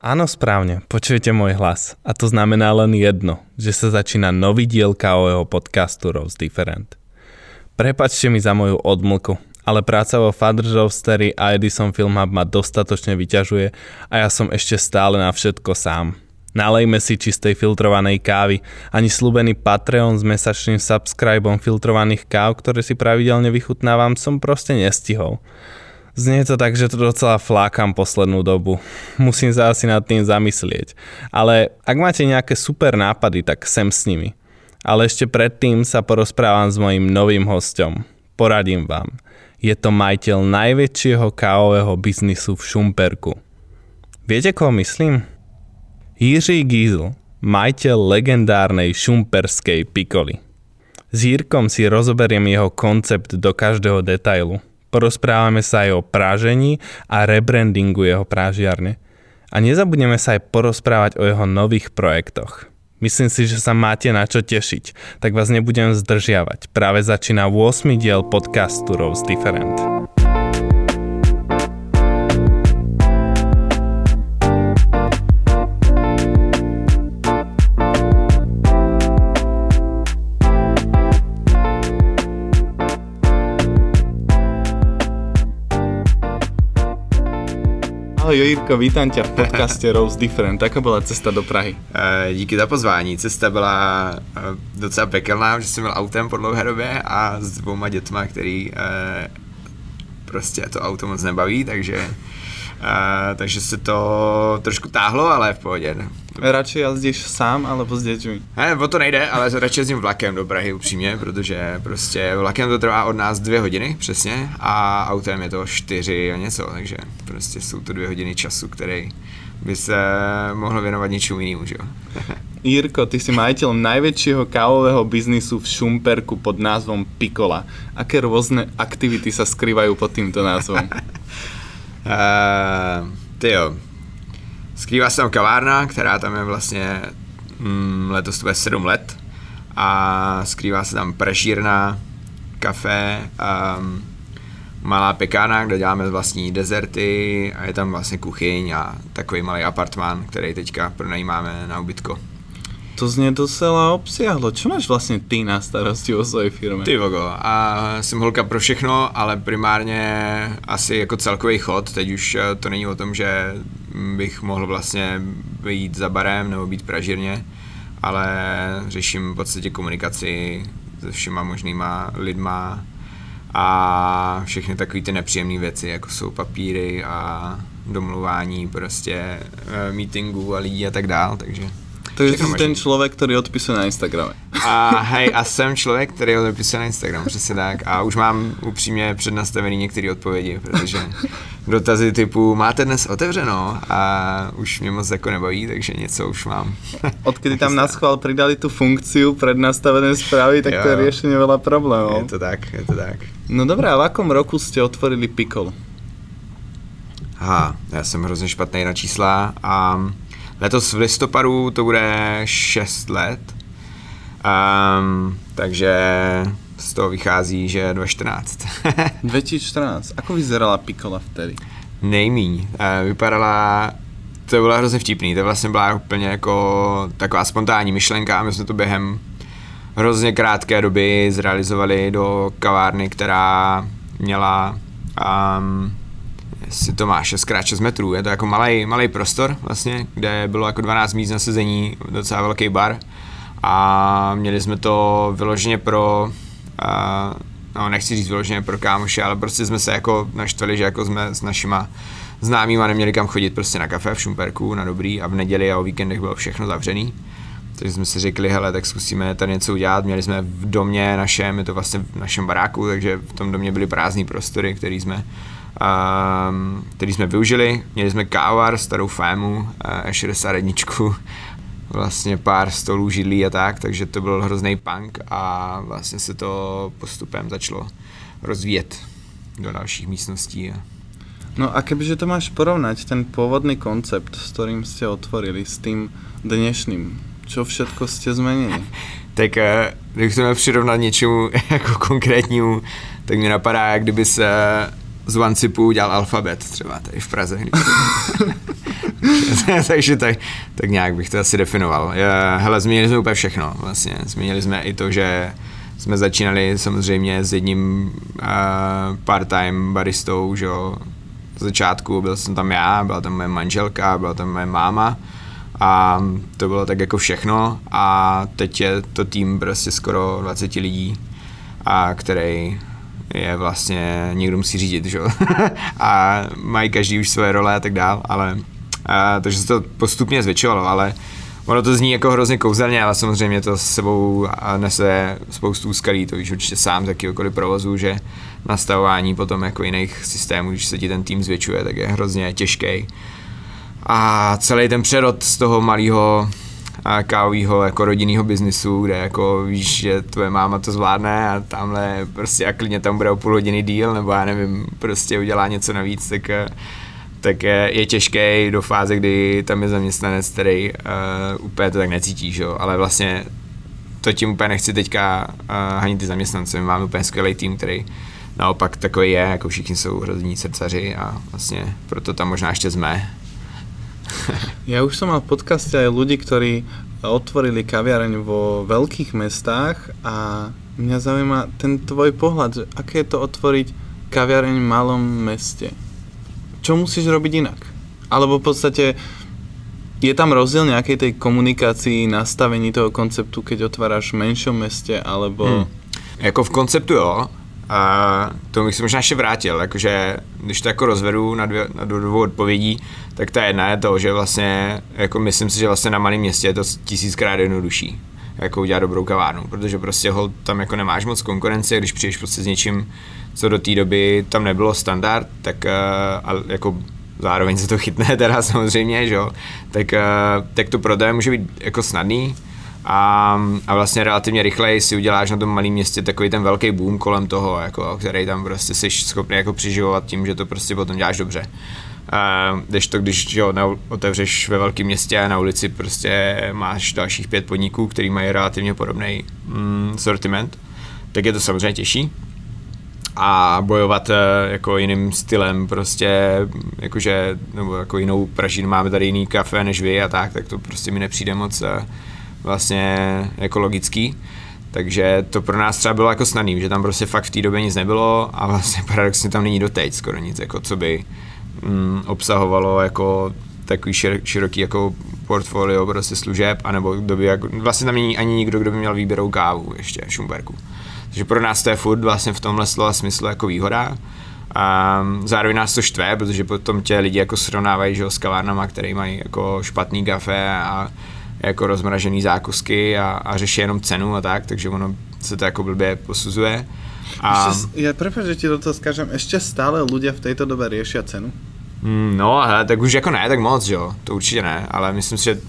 Áno, správne, počujete môj hlas. A to znamená len jedno, že sa začína nový diel KOjeho podcastu Rose Different. Prepačte mi za moju odmlku, ale práca vo Father's Roastery a Edison Film Hub ma dostatočne vyťažuje a ja som ešte stále na všetko sám. Nalejme si čistej filtrovanej kávy. Ani slúbený Patreon s mesačným subscribom filtrovaných káv, ktoré si pravidelne vychutnávam, som proste nestihol. Znie to tak, že to docela flákam poslednú dobu. Musím sa asi nad tým zamyslieť. Ale ak máte nejaké super nápady, tak sem s nimi. Ale ešte predtým sa porozprávam s mojim novým hostom. Poradím vám. Je to majiteľ najväčšieho kávového biznisu v Šumperku. Viete, koho myslím? Jiří Giesl, majiteľ legendárnej šumperskej pikoly. S Jirkom si rozoberiem jeho koncept do každého detailu – Porozprávame sa aj o prážení a rebrandingu jeho prážiarne. A nezabudneme sa aj porozprávať o jeho nových projektoch. Myslím si, že sa máte na čo tešiť, tak vás nebudem zdržiavať. Práve začína 8. diel podcastu Rose Different. Ahoj Jirko, vítám tě v podcaste Rose Different. Jaká byla cesta do Prahy? E, díky za pozvání. Cesta byla e, docela pekelná, že jsem byl autem po dlouhé době a s dvouma dětma, který e, prostě to auto moc nebaví, takže Uh, takže se to trošku táhlo, ale v pohodě. Radši jazdíš sám, alebo s dětmi? Ne, o to nejde, ale radši jezdím vlakem do Prahy upřímně, protože prostě vlakem to trvá od nás dvě hodiny přesně a autem je to čtyři a něco, takže prostě jsou to dvě hodiny času, který by se mohl věnovat něčemu jinému, že jo. Jirko, ty si majiteľ najväčšieho kávového biznisu v Šumperku pod názvom Pikola. Aké rôzne aktivity sa skrývajú pod týmto názvom? Uh, ty jo. Skrývá se tam kavárna, která tam je vlastně mm, letos to bude 7 let a skrývá se tam pražírna, kafe, um, malá pekárna, kde děláme vlastní dezerty a je tam vlastně kuchyň a takový malý apartmán, který teďka pronajímáme na ubytko. To znie docela obsiahlo. Čo máš vlastně ty na starosti o svojej firme? Ty vogo, a jsem holka pro všechno, ale primárně asi jako celkový chod. Teď už eh, to není o tom, že bych mohl vlastně být za barem nebo být pražírně, ale řeším v podstatě komunikaci se všema možnýma lidma a všechny takové ty nepříjemné věci, jako jsou papíry a domluvání prostě eh, meetingů a lidí a tak dál, takže takže jsi ten člověk, který odpisuje na Instagrame. A hej, a jsem člověk, který odpisuje na Instagram, přesně tak. A už mám upřímně přednastavený některé odpovědi, protože dotazy typu máte dnes otevřeno a už mě moc jako nebaví, takže něco už mám. Odkedy tam na schvál přidali tu funkci prednastavené zprávy, tak jo. to je řešení veľa problémů. Je to tak, je to tak. No dobré, a v akom roku jste otvorili Pickle? Aha, já jsem hrozně špatný na čísla a Letos v listopadu to bude 6 let, um, takže z toho vychází, že 2014. 2014. Ako vyzerala Pikola vtedy? Nejmíň. Uh, vypadala to bylo hrozně vtipný, to vlastně byla úplně jako taková spontánní myšlenka a my jsme to během hrozně krátké doby zrealizovali do kavárny, která měla um, jestli to má 6x6 metrů, je to jako malý, malý prostor vlastně, kde bylo jako 12 míst na sezení, docela velký bar a měli jsme to vyloženě pro, no nechci říct vyloženě pro kámoše, ale prostě jsme se jako naštvali, že jako jsme s našima známýma neměli kam chodit prostě na kafe v Šumperku, na dobrý a v neděli a o víkendech bylo všechno zavřený. Takže jsme si řekli, hele, tak zkusíme tady něco udělat. Měli jsme v domě našem, je to vlastně v našem baráku, takže v tom domě byly prázdné prostory, které jsme um, který jsme využili. Měli jsme kávar, starou fému, uh, E61, vlastně pár stolů, židlí a tak, takže to byl hrozný punk a vlastně se to postupem začalo rozvíjet do dalších místností. No a kebyže to máš porovnať, ten pôvodný koncept, s ktorým ste otvorili, s tým dnešným, čo všetko ste zmenili? tak eh, kdybych to měl přirovnat něčemu jako konkrétnímu, tak mě napadá, jak kdyby se z OneSipu udělal alfabet třeba tady v Praze. Takže tak, tak nějak bych to asi definoval. Hele, změnili jsme úplně všechno vlastně. Změnili jsme i to, že jsme začínali samozřejmě s jedním uh, part-time baristou, že jo. Z začátku byl jsem tam já, byla tam moje manželka, byla tam moje máma a to bylo tak jako všechno a teď je to tým prostě skoro 20 lidí, a který je vlastně, někdo musí řídit, že? a mají každý už své role a tak dál, ale a, takže se to postupně zvětšovalo, ale ono to zní jako hrozně kouzelně, ale samozřejmě to s sebou nese spoustu úskalí, to víš určitě sám z jakýkoliv provozu, že nastavování potom jako jiných systémů, když se ti ten tým zvětšuje, tak je hrozně těžký. A celý ten přerod z toho malého kávového jako rodinného biznisu, kde jako víš, že tvoje máma to zvládne a tamhle prostě a klidně tam bude o půl hodiny díl, nebo já nevím, prostě udělá něco navíc, tak tak je těžké do fáze, kdy tam je zaměstnanec, který uh, úplně to tak necítí, že? ale vlastně to tím úplně nechci teďka uh, hanit ty zaměstnance. My máme úplně skvělý tým, který naopak takový je, jako všichni jsou hrozní srdcaři a vlastně proto tam možná ještě jsme. ja už som mal v podcaste aj ľudí, ktorí otvorili kaviareň vo veľkých mestách a mňa zaujíma ten tvoj pohľad, že aké je to otvoriť kaviareň v malom meste. Čo musíš robiť inak? Alebo v podstate je tam rozdiel nejakej tej komunikácii, nastavení toho konceptu, keď otváráš v menšom meste, alebo... Hmm. Jako v konceptu jo, a to bych se možná ještě vrátil, jakože když to jako rozvedu na, dvě, na dvou odpovědí, tak ta jedna je to, že vlastně, jako myslím si, že vlastně na malém městě je to tisíckrát jednodušší jako udělat dobrou kavárnu, protože prostě hol tam jako nemáš moc konkurence, když přijdeš prostě s něčím, co do té doby tam nebylo standard, tak uh, a jako zároveň se to chytne teda samozřejmě, že jo, tak, uh, tak to prodej může být jako snadný, a, a vlastně relativně rychleji si uděláš na tom malém městě takový ten velký boom kolem toho, jako, který tam prostě jsi schopný jako přiživovat tím, že to prostě potom děláš dobře. Uh, když to, když jo, na, otevřeš ve velkém městě a na ulici prostě máš dalších pět podniků, který mají relativně podobný mm, sortiment, tak je to samozřejmě těžší. A bojovat uh, jako jiným stylem prostě, jakože, nebo jako jinou pražín, máme tady jiný kafe než vy a tak, tak to prostě mi nepřijde moc uh, vlastně ekologický. Takže to pro nás třeba bylo jako snadný, že tam prostě fakt v té době nic nebylo a vlastně paradoxně tam není doteď skoro nic, jako co by mm, obsahovalo jako takový šir, široký jako portfolio prostě služeb, anebo kdo by jako, vlastně tam není ani nikdo, kdo by měl výběrou kávu ještě v Šumberku. Takže pro nás to je furt vlastně v tomhle slova smyslu jako výhoda. A zároveň nás to štve, protože potom tě lidi jako srovnávají že, s kavárnama, které mají jako špatný kafe a jako rozmražený zákusky a, a řeší jenom cenu a tak, takže ono se to jako blbě posuzuje. A... Ešte, ja prepáč, že ti do toho skážem, ešte stále ľudia v tejto dobe riešia cenu? Mm, no, hele, tak už jako ne, tak moc, jo, to určitě ne, ale myslím si, že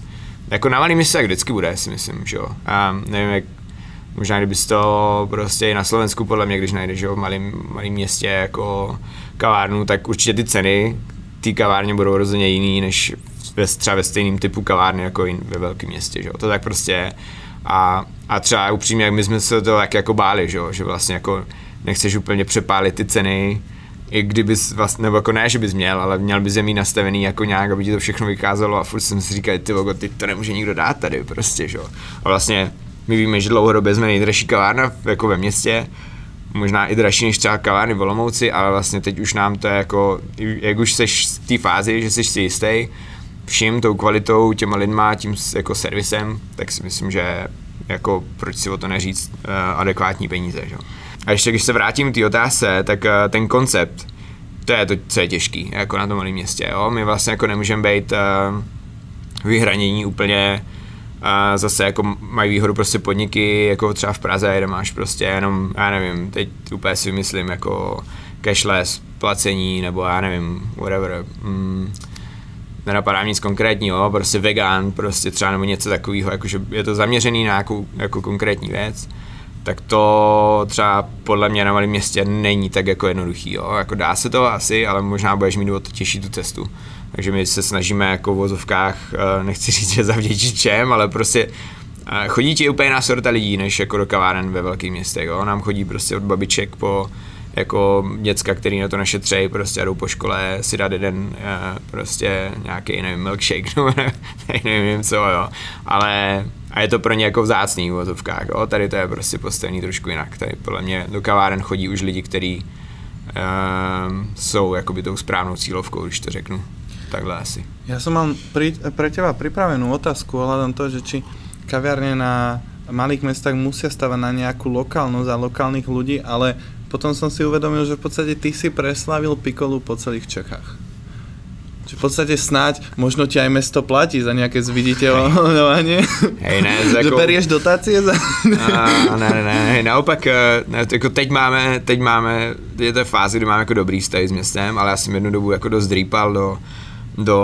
jako na malý městě tak vždycky bude, si myslím, že jo. A nevím, jak, možná kdyby to prostě i na Slovensku, podle mě, když najdeš, jo, v malém, malém městě jako kavárnu, tak určitě ty ceny ty kavárně budou rozhodně jiný, než ve, třeba ve stejném typu kavárny jako ve velkém městě, že jo. To tak prostě je. A, a třeba upřímně, my jsme se to tak jako báli, že, jo? že vlastně jako nechceš úplně přepálit ty ceny, i kdybys vlastně, nebo jako ne, že bys měl, ale měl bys je mít nastavený jako nějak, aby ti to všechno vykázalo a furt jsem si říkal, ty logo, ty to nemůže nikdo dát tady prostě, že jo. A vlastně my víme, že dlouhodobě jsme nejdražší kavárna jako ve městě, možná i dražší než třeba kavárny v Olomouci, ale vlastně teď už nám to je jako, jak už seš v té fázi, že jsi si jistý, vším tou kvalitou, těma lidma, tím jako servisem, tak si myslím, že jako proč si o to neříct uh, adekvátní peníze. Že? A ještě když se vrátím k té otázce, tak uh, ten koncept, to je to, co je těžký, jako na tom malém městě. Jo? My vlastně jako nemůžeme být uh, vyhranění úplně a zase jako mají výhodu prostě podniky, jako třeba v Praze, kde máš prostě jenom, já nevím, teď úplně si vymyslím, jako cashless placení, nebo já nevím, whatever. Mm, nenapadá nic konkrétního, prostě vegan, prostě třeba nebo něco takového, jakože je to zaměřený na nějakou jako konkrétní věc, tak to třeba podle mě na malém městě není tak jako jednoduchý, jo. Jako dá se to asi, ale možná budeš mít o to těžší tu cestu. Takže my se snažíme jako v vozovkách, eh, nechci říct, že zavděčit čem, ale prostě eh, chodí ti úplně jiná sorta lidí, než jako do kaváren ve velkých městech. Jo? Nám chodí prostě od babiček po jako děcka, který na to našetřejí, prostě jdou po škole si dát jeden eh, prostě nějaký, nevím, milkshake, nebo ne, nevím co, jo. Ale a je to pro ně jako vzácný v vozovkách, jo. Tady to je prostě postavený trošku jinak. Tady podle mě do kaváren chodí už lidi, kteří uh, jsou jakoby tou správnou cílovkou, když to řeknu takhle asi. Já jsem mám pri, pre teba pripravenú otázku ohľadom toho, že či kaviarne na malých mestách musia stavať na nejakú lokálnosť a lokálnych ľudí, ale potom som si uvedomil, že v podstate ty si preslavil Pikolu po celých Čechách. Že v podstate snáď možno ti aj mesto platí za nejaké zviditeľovanie. Hej, ne, že jako... berieš dotácie za... A, ne, ne, ne, hej, naopak, eh, ne, jako teď máme, teď máme, je to fáze, kdy máme jako dobrý vztah s městem, ale já jsem jednu dobu jako dost drýpal do, do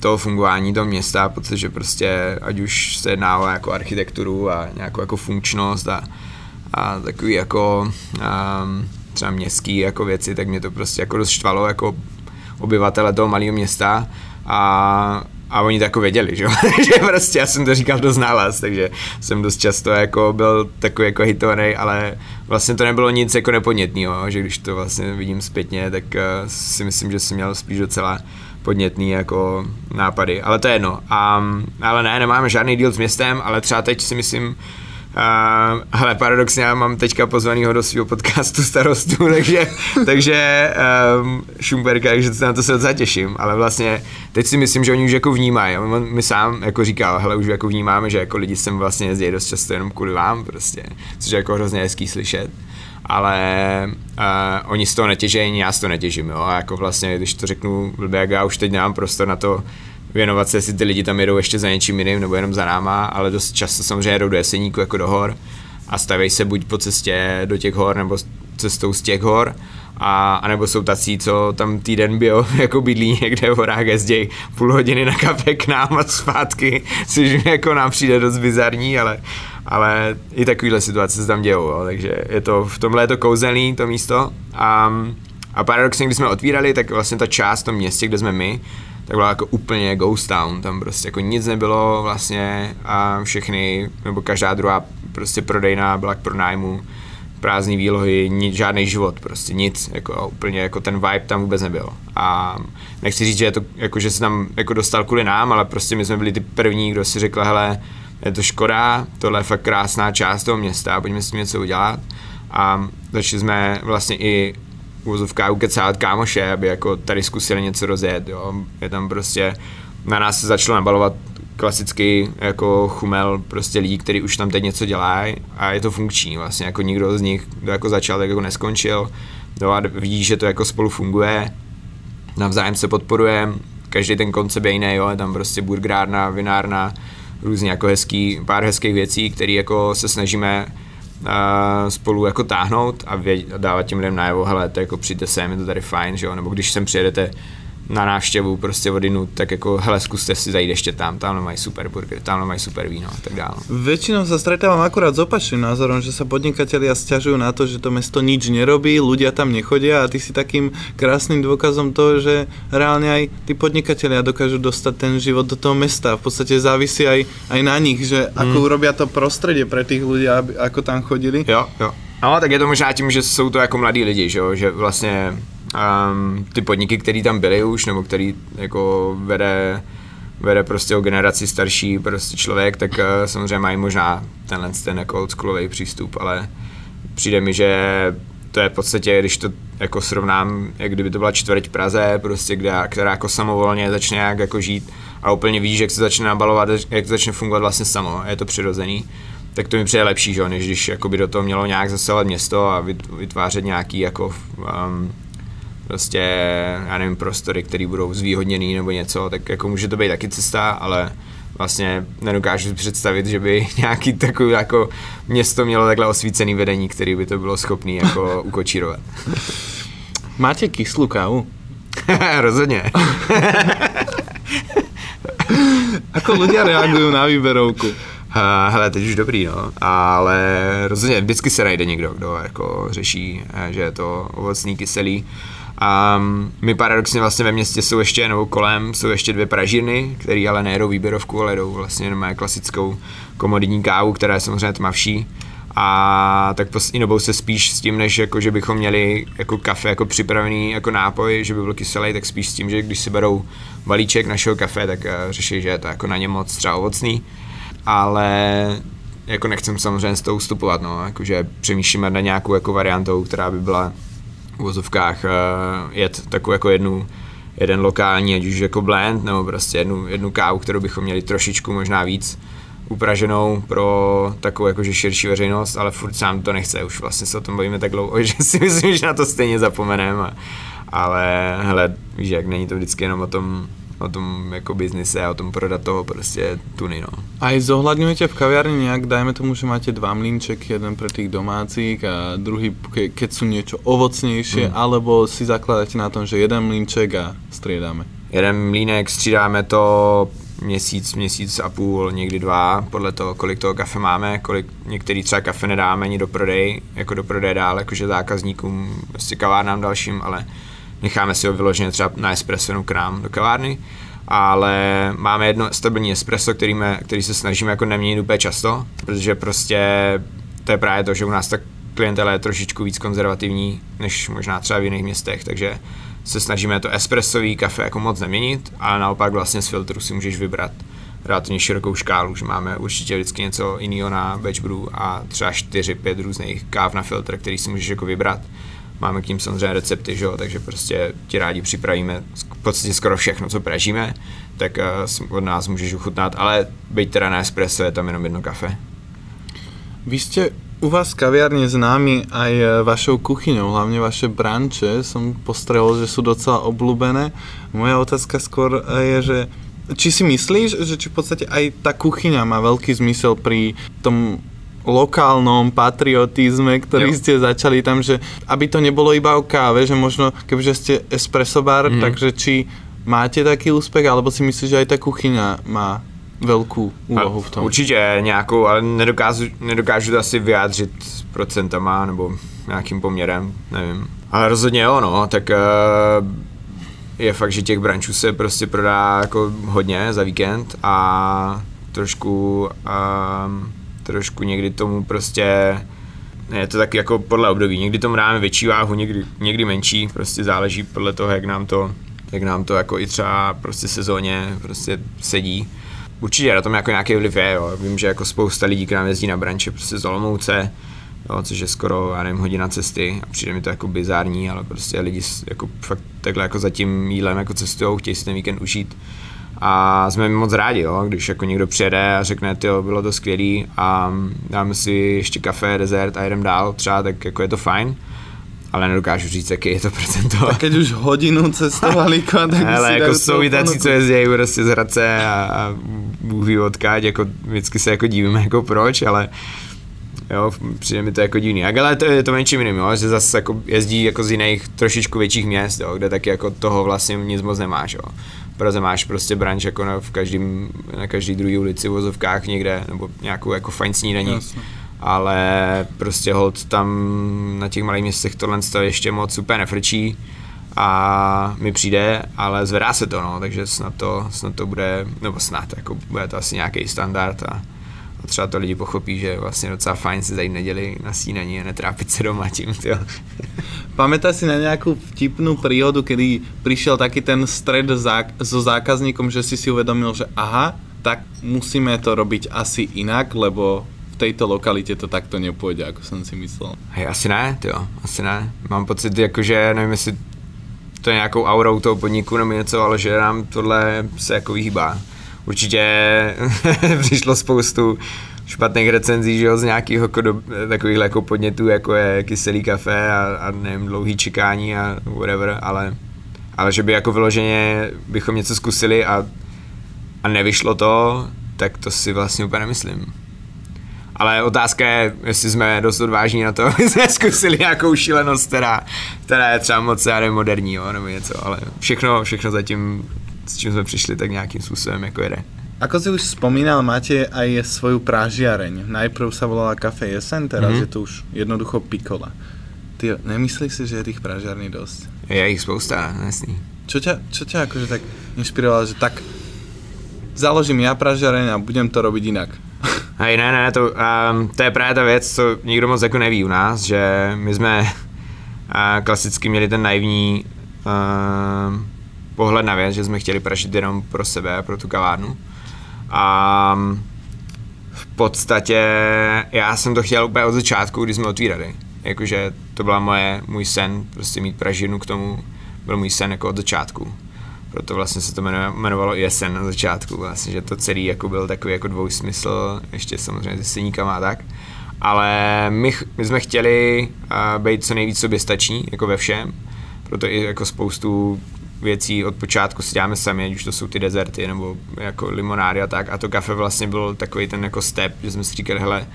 toho fungování toho města, protože prostě, ať už se jedná o jako architekturu a nějakou jako funkčnost a, a takový jako um, třeba městský jako věci, tak mě to prostě jako dost štvalo jako obyvatele toho malého města a, a oni to jako věděli, že že prostě já jsem to říkal dost nálaz, takže jsem dost často jako byl takový jako hitovaný, ale vlastně to nebylo nic jako nepodnětného, že když to vlastně vidím zpětně, tak uh, si myslím, že jsem měl spíš docela podnětný jako nápady, ale to je jedno. A, ale ne, nemáme žádný deal s městem, ale třeba teď si myslím, Uh, hele, paradoxně já mám teďka pozvanýho do svého podcastu starostu, takže, takže um, Šumperka, takže na to se docela těším, ale vlastně teď si myslím, že oni už jako vnímají, on mi sám jako říkal, hele, už jako vnímáme, že jako lidi sem vlastně jezdí dost často jenom kvůli vám prostě, což je jako hrozně hezký slyšet. Ale uh, oni z toho netěží, já z toho netěžím, jo, a jako vlastně, když to řeknu blbě, jak já už teď nemám prostor na to věnovat se, jestli ty lidi tam jedou ještě za něčím jiným nebo jenom za náma, ale dost často samozřejmě jedou do Jeseníku jako do hor a stavějí se buď po cestě do těch hor nebo cestou z těch hor a, a nebo jsou tací, co tam týden byl jako bydlí někde v horách, jezdí půl hodiny na kafe k nám a zpátky, což jako nám přijde dost bizarní, ale, ale i takovýhle situace se tam dějou, jo, takže je to, v tomhle je to kouzelný to místo. A, a paradoxně, když jsme otvírali, tak vlastně ta část v tom městě, kde jsme my, tak byla jako úplně ghost town, tam prostě jako nic nebylo vlastně a všechny, nebo každá druhá prostě prodejná byla k pronájmu, prázdné výlohy, nic, žádný život, prostě nic, jako úplně jako ten vibe tam vůbec nebyl. A nechci říct, že, je to, jako, že se tam jako dostal kvůli nám, ale prostě my jsme byli ty první, kdo si řekl, hele, je to škoda, tohle je fakt krásná část toho města, pojďme s tím něco udělat. A začali jsme vlastně i uvozovka ukecávat kámoše, aby jako tady zkusili něco rozjet, jo. Je tam prostě, na nás se začalo nabalovat klasický jako chumel prostě lidí, kteří už tam teď něco dělají a je to funkční vlastně, jako nikdo z nich, kdo jako začal, tak jako neskončil, jo, a vidí, že to jako spolu funguje, navzájem se podporuje, každý ten koncept je jiný, jo, je tam prostě burgerárna, vinárna, různě jako hezký, pár hezkých věcí, které jako se snažíme spolu jako táhnout a, věd, a dávat těm lidem najevo, hele, to jako přijďte sem, je to tady fajn, že jo, nebo když sem přijedete na návštěvu prostě vodinu, tak jako hele, zkuste si zajít ještě tam, tam mají super burger, tam mají super víno a tak dále. Väčšinou sa stretávam akurát s opačným názorom, že sa podnikatelia stiažujú na to, že to mesto nič nerobí, ľudia tam nechodia a ty si takým krásnym dôkazom toho, že reálne aj tí podnikatelia dokážu dostať ten život do toho mesta. V podstate závisí aj, aj na nich, že ako mm. urobia to prostredie pre tých ľudí, aby, ako tam chodili. Jo, jo. No, tak je to možná tím, že jsou to jako mladí lidi, že, jo? že vlastně um, ty podniky, které tam byly už, nebo který jako vede, vede prostě o generaci starší prostě člověk, tak uh, samozřejmě mají možná tenhle ten jako oldschoolový přístup, ale přijde mi, že to je v podstatě, když to jako srovnám, jak kdyby to byla čtvrť Praze, prostě, kde, která jako samovolně začne jak jako žít a úplně víš, jak se začne nabalovat, jak začne fungovat vlastně samo, je to přirozený, tak to mi přijde lepší, že? než když jako by do toho mělo nějak zasahovat město a vytvářet nějaký jako um, prostě, já nevím, prostory, které budou zvýhodněný nebo něco, tak jako může to být taky cesta, ale vlastně nedokážu si představit, že by nějaký takový jako město mělo takhle osvícený vedení, který by to bylo schopný jako ukočírovat. Máte kyslou kávu? Rozhodně. Ako ľudia reagují na výberovku? Uh, hele, teď už dobrý, no, ale rozhodně vždycky se najde někdo, kdo jako řeší, že je to ovocný, kyselý. A my paradoxně vlastně ve městě jsou ještě, nebo kolem, jsou ještě dvě pražírny, které ale nejedou výběrovku, ale jdou vlastně jenom klasickou komoditní kávu, která je samozřejmě tmavší. a tak poslední dobou se spíš s tím, než jako, že bychom měli jako kafe jako připravený jako nápoj, že by byl kyselý, tak spíš s tím, že když si berou balíček našeho kafe, tak uh, řeší, že je to jako na ně moc třeba ovocný, ale jako nechcem samozřejmě z toho ustupovat, no, jakože přemýšlíme na nějakou jako variantou, která by byla v vozovkách uh, jet takovou jako jednu jeden lokální, ať už jako blend, nebo prostě jednu, jednu kávu, kterou bychom měli trošičku možná víc upraženou pro takovou jakože širší veřejnost, ale furt sám to nechce, už vlastně se o tom bavíme tak dlouho, že si myslím, že na to stejně zapomeneme, ale hele, víš, jak není to vždycky jenom o tom, o tom jako biznise a o tom prodat toho prostě tuny, no. A i zohľadňujete v kaviarni nejak, dajme tomu, že máte dva mlínčeky, jeden pre tých domácich a druhý, ke, keď sú niečo ovocnejšie, mm. alebo si zakladáte na tom, že jeden mlínček a striedame? Jeden mlínek střídáme to měsíc, měsíc a půl, někdy dva, podle toho, kolik toho kafe máme, kolik některý třeba kafe nedáme ani do prodej, jako do prodeje dál, jakože zákazníkům, prostě kavárnám dalším, ale necháme si ho vyloženě třeba na espresso jenom k nám do kavárny, ale máme jedno stabilní espresso, který, me, který se snažíme jako neměnit úplně často, protože prostě to je právě to, že u nás ta klientela je trošičku víc konzervativní, než možná třeba v jiných městech, takže se snažíme to espressový kafe jako moc neměnit, ale naopak vlastně z filtru si můžeš vybrat relativně širokou škálu, že máme určitě vždycky něco jiného na batch brew a třeba 4-5 různých káv na filtr, který si můžeš jako vybrat. Máme k tím samozřejmě recepty, že jo, takže prostě ti rádi připravíme v podstatě skoro všechno, co pražíme, tak uh, od nás můžeš uchutnat, ale být teda na espresso je tam jenom jedno kafe. Vy jste u vás kaviarne známi aj e, vašou kuchyňou, hlavne vaše branče, som postrehol, že sú docela obľúbené. Moja otázka skôr e, je, že či si myslíš, že či v podstate aj tá kuchyňa má veľký zmysel pri tom lokálnom patriotizme, ktorý jo. ste začali tam, že aby to nebolo iba o káve, že možno kebyže ste espresso bar, mm. takže či máte taký úspech, alebo si myslíš, že aj tá kuchyňa má velkou úlohu v tom. Určitě nějakou, ale nedokážu, nedokážu to asi vyjádřit procentama nebo nějakým poměrem, nevím. Ale rozhodně jo, no, tak uh, je fakt, že těch brančů se prostě prodá jako hodně za víkend a trošku, uh, trošku někdy tomu prostě je to tak jako podle období. Někdy tomu dáme větší váhu, někdy, někdy menší, prostě záleží podle toho, jak nám to, jak nám to jako i třeba prostě sezóně prostě sedí. Určitě na tom jako nějaký vliv je, jo. Vím, že jako spousta lidí k nám jezdí na branče prostě z Olomouce, jo, což je skoro, já nevím, hodina cesty a přijde mi to jako bizární, ale prostě lidi jako fakt takhle jako za tím jídlem jako cestují, chtějí si ten víkend užít. A jsme moc rádi, jo, když jako někdo přijede a řekne, jo, bylo to skvělý a dáme si ještě kafe, dezert a jdem dál třeba, tak jako je to fajn ale nedokážu říct, jaký je to procento. Tak keď už hodinu cestovali, tak Ale jako jsou i tací, co jezdí prostě z Hradce a, a Bůh ví odkáď, jako vždycky se jako divíme, jako proč, ale jo, přijde mi to jako divný. Ale to je to menším jiným, jo, že zase jako jezdí jako z jiných trošičku větších měst, jo, kde taky jako toho vlastně nic moc nemáš, jo. Praze máš prostě branč jako na, v každým, na každý druhý ulici v vozovkách někde, nebo nějakou jako fajn snídaní. Jasně ale prostě hold tam na těch malých městech tohle to ještě moc super nefrčí a mi přijde, ale zvedá se to, no, takže snad to, snad to bude, nebo snad, jako bude to asi nějaký standard a, a třeba to lidi pochopí, že je vlastně docela fajn si zajít neděli na snídaní a netrápit se doma tím, tyjo. Pamätáš si na nějakou vtipnou príhodu, kedy přišel taky ten stred zák- so zákazníkom, že si si uvedomil, že aha, tak musíme to robiť asi inak, lebo tejto lokalitě to takto nepůjde, jako jsem si myslel. Hej, asi ne, jo, asi ne. Mám pocit, jakože, nevím, jestli to je nějakou aurou toho podniku nebo něco, ale že nám tohle se jako vyhýbá. Určitě přišlo spoustu špatných recenzí, že jo, z nějakých takových jako podnětů, jako je kyselý kafe a, a nevím, dlouhý čekání a whatever, ale, ale že by jako vyloženě bychom něco zkusili a, a nevyšlo to, tak to si vlastně úplně nemyslím. Ale otázka je, jestli jsme dost odvážní na to, aby jsme zkusili nějakou šílenost, která, která je třeba moc moderní, jo, nebo něco, ale všechno, všechno zatím, s čím jsme přišli, tak nějakým způsobem jako jede. Ako si už spomínal, máte aj svoju prážiareň. Najprv sa volala Café Jesen, teraz mm-hmm. je to už jednoducho Pikola. Ty, nemyslíš si, že je tých prážiarní dosť? Je ich spousta, jasný. Čo ťa, čo ťa akože tak inšpirovalo, že tak založím ja pražiareň a budem to robiť inak? Hej, ne, ne, to, um, to je právě ta věc, co nikdo moc jako neví u nás, že my jsme uh, klasicky měli ten naivní uh, pohled na věc, že jsme chtěli pražit jenom pro sebe, pro tu kavárnu. A v podstatě já jsem to chtěl úplně od začátku, když jsme otvírali. Jakože to byla moje, můj sen, prostě mít pražinu k tomu, byl můj sen jako od začátku. Proto vlastně se to jmenovalo ISN na začátku, vlastně, že to celý jako byl takový jako dvousmysl, ještě samozřejmě se seníkama a tak. Ale my, my jsme chtěli uh, být co nejvíc soběstační, jako ve všem, proto i jako spoustu věcí od počátku si děláme sami, ať už to jsou ty dezerty nebo jako limonády a tak. A to kafe vlastně byl takový ten jako step, že jsme si říkali, hele,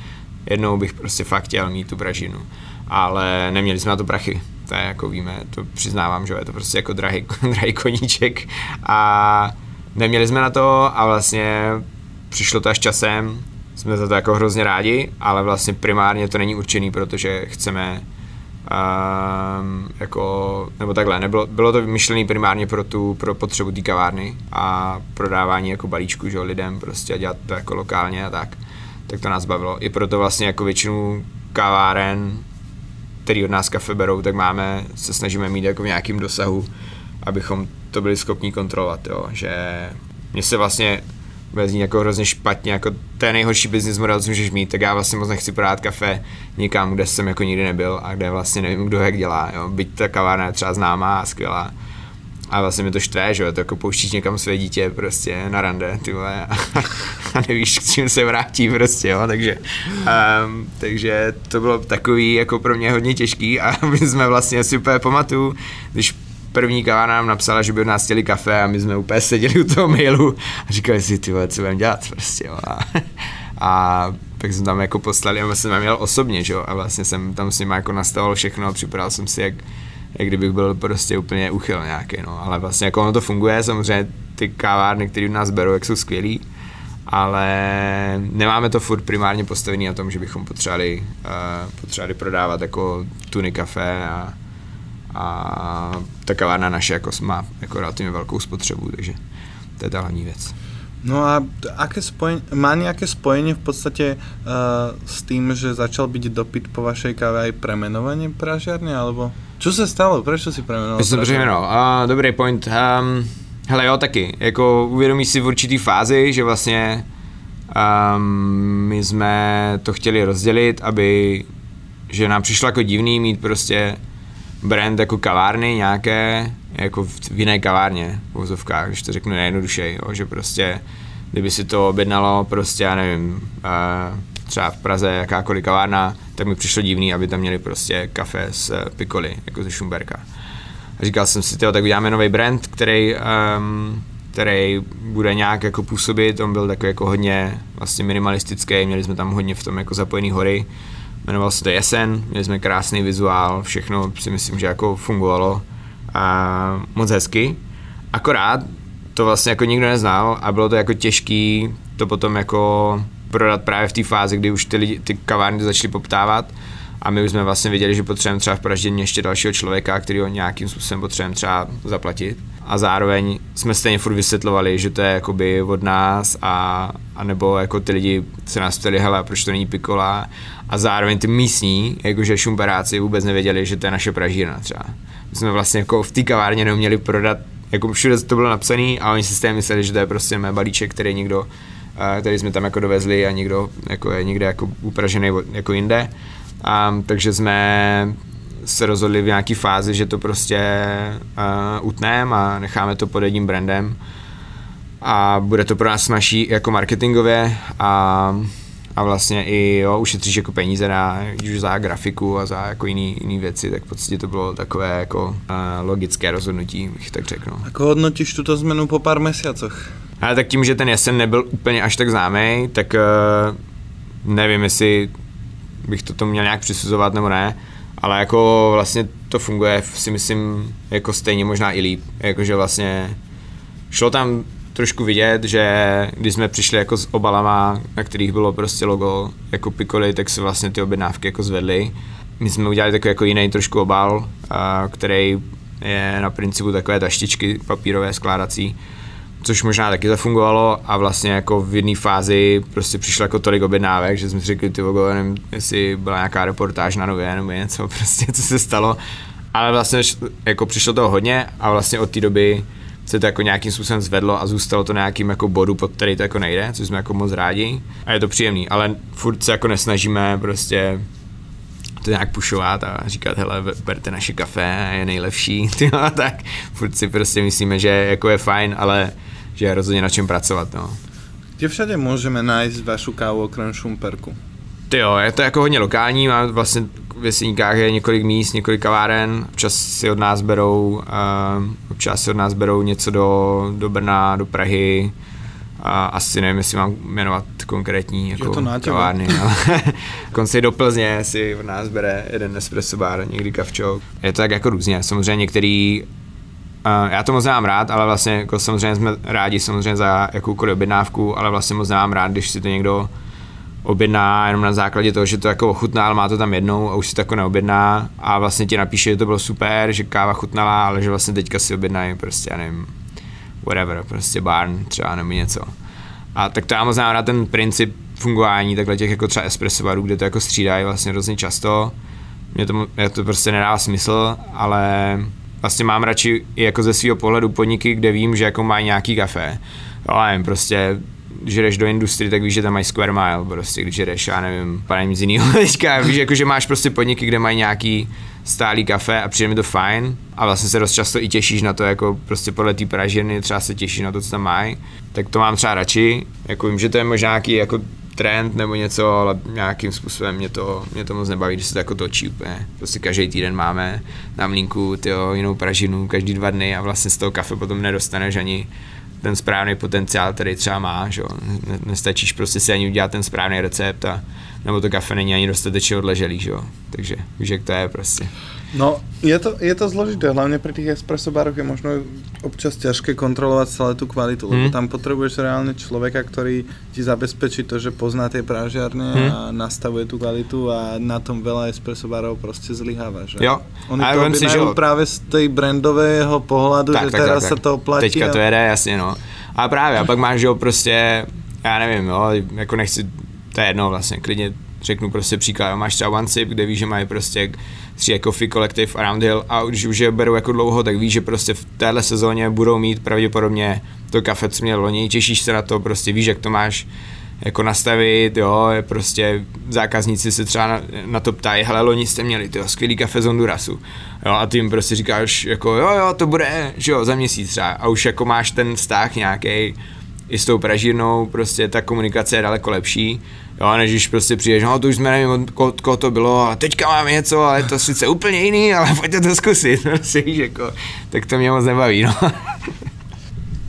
jednou bych prostě fakt chtěl mít tu pražinu. Ale neměli jsme na to prachy. To je jako víme, to přiznávám, že je to prostě jako drahý, drahý koníček. A neměli jsme na to a vlastně přišlo to až časem, jsme za to jako hrozně rádi, ale vlastně primárně to není určený, protože chceme Um, jako, nebo takhle, nebylo, bylo to myšlené primárně pro tu, pro potřebu té kavárny a prodávání jako balíčku, že lidem prostě a dělat to jako lokálně a tak, tak to nás bavilo. I proto vlastně jako většinu kaváren, který od nás kafe berou, tak máme, se snažíme mít jako v nějakým dosahu, abychom to byli schopni kontrolovat, jo, že mně se vlastně bude znít jako hrozně špatně, jako to je nejhorší business model, co můžeš mít, tak já vlastně moc nechci prodávat kafe někam, kde jsem jako nikdy nebyl a kde vlastně nevím, kdo jak dělá, jo. byť ta kavárna je třeba známá a skvělá. A vlastně mi to štve, že jo, to jako pouštíš někam své dítě prostě na rande, ty vole, a, a nevíš, k čím se vrátí prostě, jo, takže, um, takže to bylo takový jako pro mě hodně těžký a my jsme vlastně si úplně pamatuju, když první kavárna nám napsala, že by od nás chtěli kafe a my jsme úplně seděli u toho mailu a říkali si, ty vole, co budeme dělat prostě. A, a tak jsem tam jako poslali, a jsem měl osobně, že jo, a vlastně jsem tam s nimi jako nastavoval všechno a připadal jsem si, jak, jak kdybych byl prostě úplně uchyl nějaký, no, ale vlastně jako ono to funguje, samozřejmě ty kavárny, které u nás berou, jak jsou skvělý, ale nemáme to furt primárně postavený na tom, že bychom potřebovali, uh, potřebovali prodávat jako tuny kafe a, a ta kavárna naše jako má jako relativně velkou spotřebu, takže to je ta hlavní věc. No a aké spojenie, má nejaké spojenie v podstate uh, s tým, že začal byť dopyt po vašej káve aj premenovanie pražiarne, alebo čo se stalo, prečo si premenoval? jsem přejmenoval, uh, dobrý point. Um, hele jo, taky, jako uvědomíš si v určitý fázi, že vlastně um, my jsme to chtěli rozdělit, aby, že nám přišlo jako divný mít prostě brand jako kavárny nějaké, jako v, v jiné kavárně v vozovkách, když to řeknu nejjednodušeji, jo, že prostě kdyby si to objednalo prostě, já nevím, uh, třeba v Praze jakákoliv kavárna, tak mi přišlo divný, aby tam měli prostě kafe z uh, Piccoli, jako ze Schumberka. A říkal jsem si, tyjo, tak uděláme nový brand, který, um, který bude nějak jako působit, on byl takový jako hodně vlastně minimalistický, měli jsme tam hodně v tom jako zapojený hory, jmenoval se to Jesen, měli jsme krásný vizuál, všechno si myslím, že jako fungovalo a moc hezky. Akorát to vlastně jako nikdo neznal a bylo to jako těžký to potom jako prodat právě v té fázi, kdy už ty, lidi, ty kavárny začaly poptávat a my už jsme vlastně věděli, že potřebujeme třeba v Praždění ještě dalšího člověka, který ho nějakým způsobem potřebujeme třeba zaplatit. A zároveň jsme stejně furt vysvětlovali, že to je jakoby od nás a, a nebo jako ty lidi se nás ptali, hele, proč to není pikola a zároveň ty místní, jakože šumperáci vůbec nevěděli, že to je naše pražírna třeba. My jsme vlastně jako v té kavárně neuměli prodat, jako všude to bylo napsané a oni si stejně mysleli, že to je prostě mé balíček, který někdo, eh, který jsme tam jako dovezli a někdo jako je někde jako upražený jako jinde. A, takže jsme se rozhodli v nějaké fázi, že to prostě uh, utneme a necháme to pod jedním brandem a bude to pro nás snažší jako marketingově a a vlastně i jo, ušetříš jako peníze na, už za grafiku a za jako jiný, jiný věci, tak v podstatě to bylo takové jako uh, logické rozhodnutí, bych tak řekl. No. Ako hodnotíš tuto zmenu po pár měsících? Ale tak tím, že ten jesen nebyl úplně až tak známý, tak uh, nevím, jestli bych to měl nějak přisuzovat nebo ne, ale jako vlastně to funguje si myslím jako stejně možná i líp, jakože vlastně šlo tam trošku vidět, že když jsme přišli jako s obalama, na kterých bylo prostě logo jako Piccoli, tak se vlastně ty objednávky jako zvedly. My jsme udělali takový jako jiný trošku obal, který je na principu takové taštičky papírové skládací což možná taky zafungovalo a vlastně jako v jedné fázi prostě přišlo jako tolik objednávek, že jsme si řekli, ty vogo, nevím, jestli byla nějaká reportáž na nově nebo něco, prostě co se stalo. Ale vlastně jako přišlo toho hodně a vlastně od té doby se to jako nějakým způsobem zvedlo a zůstalo to nějakým jako bodu, pod který to jako nejde, což jsme jako moc rádi a je to příjemný, ale furt se jako nesnažíme prostě to nějak pušovat a říkat, hele, berte naše kafe, je nejlepší, tyjo, tak furt si prostě myslíme, že jako je fajn, ale že je rozhodně na čem pracovat, no. Kde všade můžeme najít vašu kávu okrem Šumperku? Ty jo, je to jako hodně lokální, mám vlastně v Jeseníkách je několik míst, několik kaváren, občas si od nás berou, uh, občas si od nás berou něco do, do Brna, do Prahy, a asi nevím, jestli mám jmenovat konkrétní jako to kavárny, ale konci do Plzně si od nás bere jeden espresso bar, někdy kavčok. Je to tak jako různě, samozřejmě některý Uh, já to moc mám rád, ale vlastně jako samozřejmě jsme rádi samozřejmě za jakoukoliv objednávku, ale vlastně moc mám rád, když si to někdo objedná jenom na základě toho, že to jako ochutná, ale má to tam jednou a už si to jako neobjedná a vlastně ti napíše, že to bylo super, že káva chutnala, ale že vlastně teďka si objednají prostě, já nevím, whatever, prostě barn třeba nebo něco. A tak to já moc znám ten princip fungování takhle těch jako třeba espresso barů, kde to jako střídají vlastně hrozně často. Mně to, mě to prostě nedá smysl, ale vlastně mám radši jako ze svého pohledu podniky, kde vím, že jako mají nějaký kafe. Jo, nevím, prostě když jdeš do industrie, tak víš, že tam mají square mile, prostě, když jdeš, já nevím, pane nic jiného. Teďka, víš, jako, že máš prostě podniky, kde mají nějaký stálý kafe a přijde mi to fajn. A vlastně se dost často i těšíš na to, jako prostě podle té pražírny třeba se těšíš na to, co tam mají, tak to mám třeba radši, jako vím, že to je možná nějaký jako trend nebo něco, ale nějakým způsobem mě to, mě to moc nebaví, když se to jako točí úplně. Prostě každý týden máme na mlínku tyjo, jinou pražinu, každý dva dny a vlastně z toho kafe potom nedostaneš ani ten správný potenciál, který třeba máš. Jo. Nestačíš prostě si ani udělat ten správný recept a nebo to kafe není ani dostatečně odleželý, že jo. Takže víš, jak to je prostě. No, je to, je to zložité, hlavně pri tých espresso baroch je možno občas ťažké kontrolovať celé tú kvalitu, hmm. lebo tam potrebuješ reálne človeka, ktorý ti zabezpečí to, že pozná tie pražiarne hmm. a nastavuje tú kvalitu a na tom veľa espresso barov prostě zlyháva, že? Jo. Oni a to si, že práve z tej brandového pohľadu, tak, že tak, teraz tak, tak. sa to oplatí. Teďka a... to jede, jasně, no. A právě, a pak máš, že jo, prostě, já nevím, jo, jako nechci, to je jedno vlastně, klidně řeknu prostě příklad, máš třeba OneSip, kde víš, že mají prostě tři Coffee Collective Around Hill a když už je berou jako dlouho, tak víš, že prostě v téhle sezóně budou mít pravděpodobně to kafe, co měl loni, těšíš se na to, prostě víš, jak to máš jako nastavit, jo, je prostě zákazníci se třeba na, na to ptají, hele, loni jste měli, tyjo, skvělý kafe z Hondurasu, jo, a ty jim prostě říkáš, jako jo, jo, to bude, že jo, za měsíc třeba, a už jako máš ten vztah nějaký i s tou pražírnou, prostě ta komunikace je daleko lepší, Jo, než když prostě přijdeš, no to už jsme nevím, od koho, koho to bylo, ale teďka máme něco, ale je to sice úplně jiný, ale pojďte to zkusit, prostě, jako, tak to mě moc nebaví, no.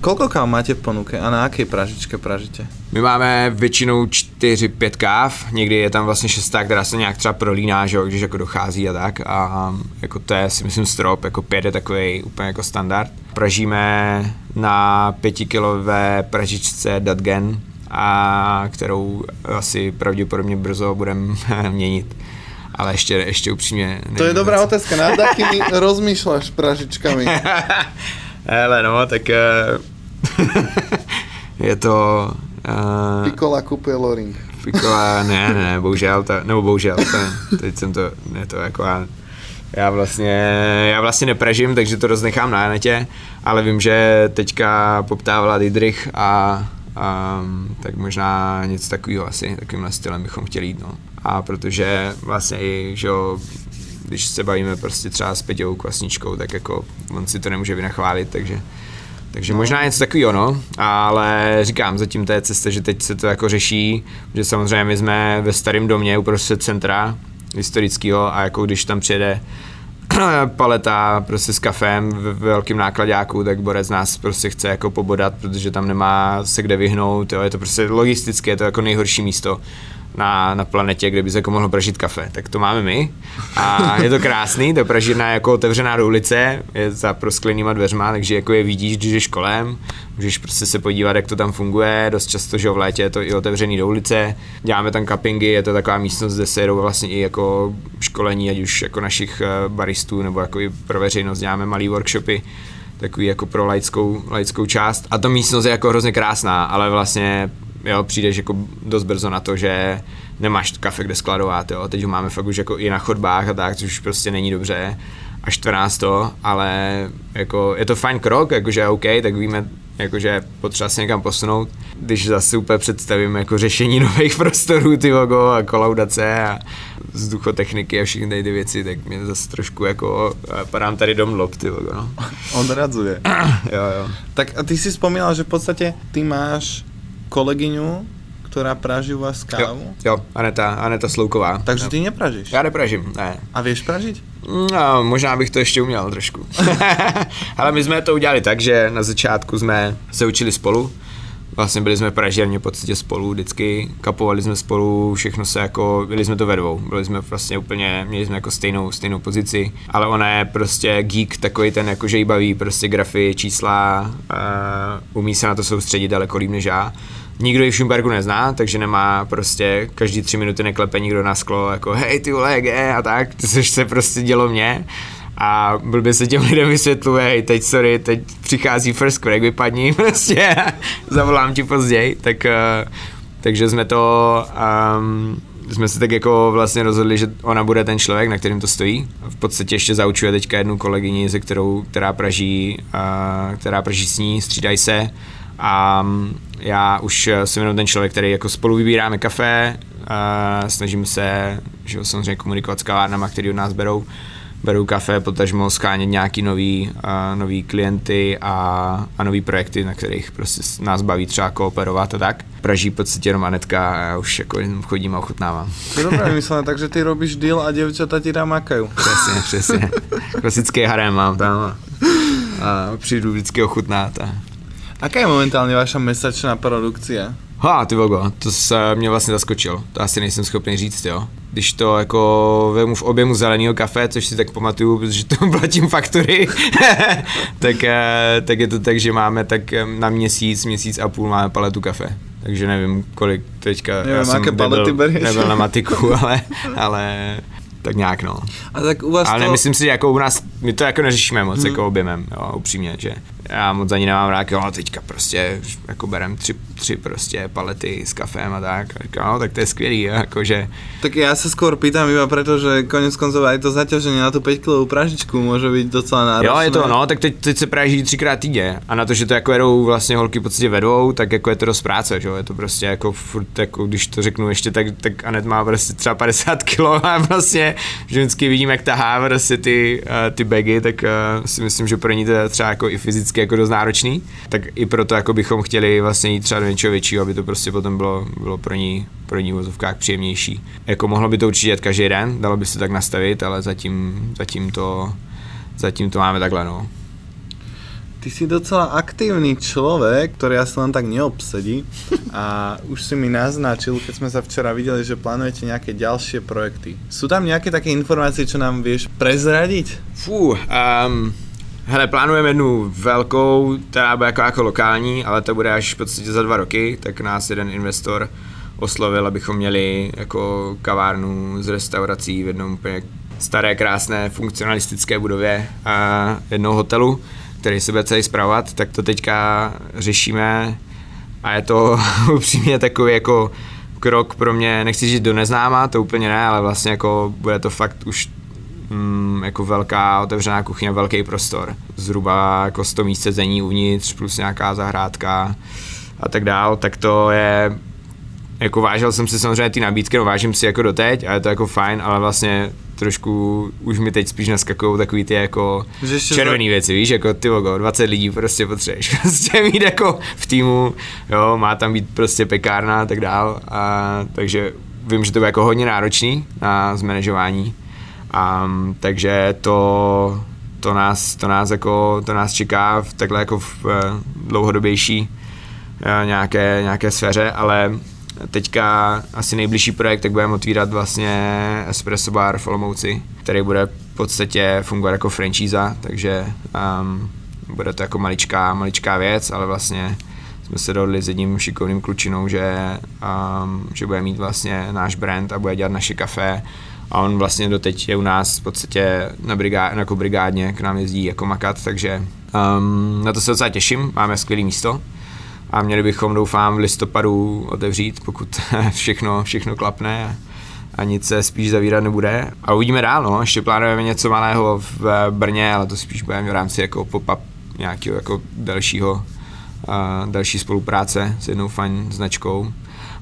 Koľko káv máte v ponuke a na jaké pražičke pražíte? My máme většinou 4-5 káv, někdy je tam vlastně šestá, která se nějak třeba prolíná, že jo, když jako dochází a tak a jako to je si myslím strop, jako pět je takový úplně jako standard. Pražíme na pětikilové pražičce Datgen, a kterou asi pravděpodobně brzo budeme měnit. Ale ještě, ještě upřímně... To je dobrá otázka, nad akými rozmýšľaš pražičkami? Hele, no, tak uh, je to... Uh, Pikola kupuje Loring. Pikola, ne, ne, ne, bohužel, to, nebo bohužel, to, teď jsem to, ne, to jako já, já vlastně, já vlastně nepražím, takže to roznechám na netě, ale vím, že teďka poptávala Didrich a Um, tak možná něco takového asi, takovýmhle stylem bychom chtěli jít, no. A protože vlastně i, že jo, když se bavíme prostě třeba s Peťou Kvasničkou, tak jako on si to nemůže vynachválit, takže takže no. možná něco takového, no, ale říkám, zatím té cestě, že teď se to jako řeší, že samozřejmě my jsme ve starém domě uprostřed centra historického a jako když tam přijede paleta prostě s kafem v velkým nákladňáku, tak Borec nás prostě chce jako pobodat, protože tam nemá se kde vyhnout, jo, je to prostě logistické, je to jako nejhorší místo na, na planetě, kde by se jako mohlo pražit kafe. Tak to máme my a je to krásný, ta pražírna je jako otevřená do ulice, je za prosklenýma dveřma, takže jako je vidíš, když jdeš kolem, můžeš prostě se podívat, jak to tam funguje, dost často, že v létě je to i otevřený do ulice, děláme tam cuppingy, je to taková místnost, kde se jedou vlastně i jako školení, ať už jako našich eh, baristů, nebo jako i pro veřejnost děláme malý workshopy, takový jako pro laickou, laickou část. A ta místnost je jako hrozně krásná, ale vlastně jo, přijdeš jako dost brzo na to, že nemáš kafe kde skladovat, jo. Teď ho máme fakt už jako i na chodbách a tak, což prostě není dobře a štve nás to, ale jako je to fajn krok, jakože OK, tak víme, jakože potřeba se někam posunout. Když zase úplně představím jako řešení nových prostorů, ty logo a kolaudace a vzduchotechniky a všechny ty věci, tak mě zase trošku jako padám tady dom lob, ty logo, no. Odradzuje. jo, jo. Tak a ty si spomínal, že v podstatě ty máš kolegyňu, která praží u vás kávu? Jo, jo Aneta, Aneta Slouková. Takže jo. ty nepražíš? Já nepražím, ne. A víš pražit? No, možná bych to ještě uměl trošku. Ale my jsme to udělali tak, že na začátku jsme se učili spolu. Vlastně byli jsme pražírně v podstatě spolu vždycky, kapovali jsme spolu, všechno se jako, byli jsme to ve dvou, byli jsme vlastně úplně, měli jsme jako stejnou, stejnou pozici, ale ona je prostě geek, takový ten jako, že jí baví prostě grafy, čísla, uh, umí se na to soustředit daleko líp než já nikdo ji v Schumbergu nezná, takže nemá prostě každý tři minuty neklepe nikdo na sklo, jako hej ty vole, je, a tak, což se prostě dělo mě. A blbě se těm lidem vysvětluje, hej, teď sorry, teď přichází first crack, vypadni, prostě, zavolám ti později, tak, uh, takže jsme to, um, jsme se tak jako vlastně rozhodli, že ona bude ten člověk, na kterým to stojí. V podstatě ještě zaučuje teďka jednu kolegyni, se kterou, která praží, uh, která praží s ní, střídají se a já už jsem jenom ten člověk, který jako spolu vybíráme kafe, a snažím se, že samozřejmě komunikovat s kavárnama, který od nás berou, berou kafe, potažmo schánět nějaký nový, uh, nový klienty a, a nový projekty, na kterých prostě nás baví třeba kooperovat a tak. Praží v podstatě jenom Anetka a já už jako chodím a ochutnávám. To je dobré myslené, takže ty robíš deal a děvčata ti tam makají. Přesně, přesně. Klasický harem mám tam a, a přijdu vždycky ochutnát a Aká je momentálně vaša mesačná produkce? Ha, ty vogo, to se mě vlastně zaskočil. To asi nejsem schopný říct, jo. Když to jako vemu v objemu zeleného kafe, což si tak pamatuju, protože to platím faktory, tak, eh, tak je to tak, že máme tak eh, na měsíc, měsíc a půl máme paletu kafe. Takže nevím, kolik teďka, nevím, já jsem nebyl, nebyl na matiku, ale, ale tak nějak no. A tak u vás Ale to... myslím si, že jako u nás, my to jako neřešíme moc hmm. jako objemem, jo, upřímně, že já moc ani nemám rád, jo, teďka prostě jako berem tři, tři prostě palety s kafem a tak, a říkám, no, tak to je skvělý, jakože. Tak já se skoro pýtam iba preto, že konec koncov aj to zaťažení na tu 5 kg pražičku může být docela náročné. Jo, je to, no, tak teď, teď se praží třikrát týdně a na to, že to jako jedou vlastně holky v podstatě ve dvou, tak jako je to dost práce, že jo, je to prostě jako furt, jako když to řeknu ještě, tak, tak Anet má prostě třeba 50 kg a vlastně vždycky vidím, jak tahá prostě ty, uh, ty bagy, tak uh, si myslím, že pro ní to je třeba jako i fyzicky jako dost náročný, tak i proto jako bychom chtěli vlastně jít třeba do něčeho většího, aby to prostě potom bylo, bylo pro ní, pro ní vozovkách příjemnější. Jako mohlo by to určitě jet každý den, dalo by se tak nastavit, ale zatím, zatím to, zatím to máme takhle, no. Ty si docela aktívny človek, ktorý asi len tak neobsedí a už si mi naznačil, keď sme sa včera videli, že plánujete nejaké ďalšie projekty. Sú tam nejaké také informácie, čo nám vieš prezradiť? Fú, um, hele, plánujeme jednu velkou, která bude jako, jako lokální, ale to bude až v podstatě za dva roky, tak nás jeden investor oslovil, abychom měli jako kavárnu z restaurací v jednom úplně staré, krásné, funkcionalistické budově a jednou hotelu který se bude celý zpravovat, tak to teďka řešíme a je to upřímně takový jako krok pro mě, nechci říct do neznáma, to úplně ne, ale vlastně jako bude to fakt už mm, jako velká otevřená kuchyně, velký prostor. Zhruba jako 100 míst sezení uvnitř, plus nějaká zahrádka a tak dál, tak to je jako vážil jsem si samozřejmě ty nabídky, no vážím si jako doteď a je to jako fajn, ale vlastně trošku už mi teď spíš naskakují takový ty jako červený věci, víš, jako ty logo, 20 lidí prostě potřebuješ prostě mít jako v týmu, jo, má tam být prostě pekárna a tak dál, a, takže vím, že to bude jako hodně náročný na zmanežování, um, takže to, to nás, to nás jako, to nás čeká v takhle jako v uh, dlouhodobější uh, nějaké, nějaké sféře, ale Teďka asi nejbližší projekt, tak budeme otvírat vlastně Espresso Bar v Olomouci, který bude v podstatě fungovat jako franchise, takže um, bude to jako maličká, maličká věc, ale vlastně jsme se dohodli s jedním šikovným klučinou, že, um, že bude mít vlastně náš brand a bude dělat naše kafe a on vlastně doteď je u nás v podstatě na brigá, jako brigádně, k nám jezdí jako makat, takže um, na to se docela těším, máme skvělé místo a měli bychom, doufám, v listopadu otevřít, pokud všechno, všechno klapne a nic se spíš zavírat nebude. A uvidíme dál, no. Ještě plánujeme něco malého v Brně, ale to spíš budeme v rámci jako pop-up nějakého jako dalšího, uh, další spolupráce s jednou fajn značkou.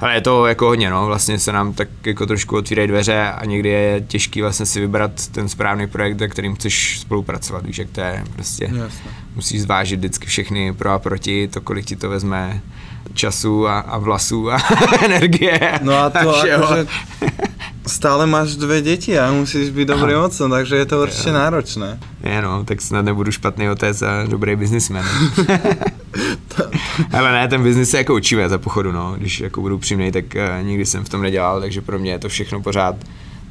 Ale je to jako hodně, no, vlastně se nám tak jako trošku otvírají dveře a někdy je těžký vlastně si vybrat ten správný projekt, kterým chceš spolupracovat, víš, jak to je, prostě Jasne. musíš zvážit vždycky všechny pro a proti, to kolik ti to vezme času a, a vlasů a energie. No a to všeho. akože stále máš dve deti a musíš byť dobrým otcom, takže je to určite náročné. Je no, tak snad nebudu špatný otec a dobrý biznismen. Ale ne, ten biznis se jako učíme za pochodu, no. Když jako budu přímnej, tak uh, nikdy jsem v tom nedělal, takže pro mě je to všechno pořád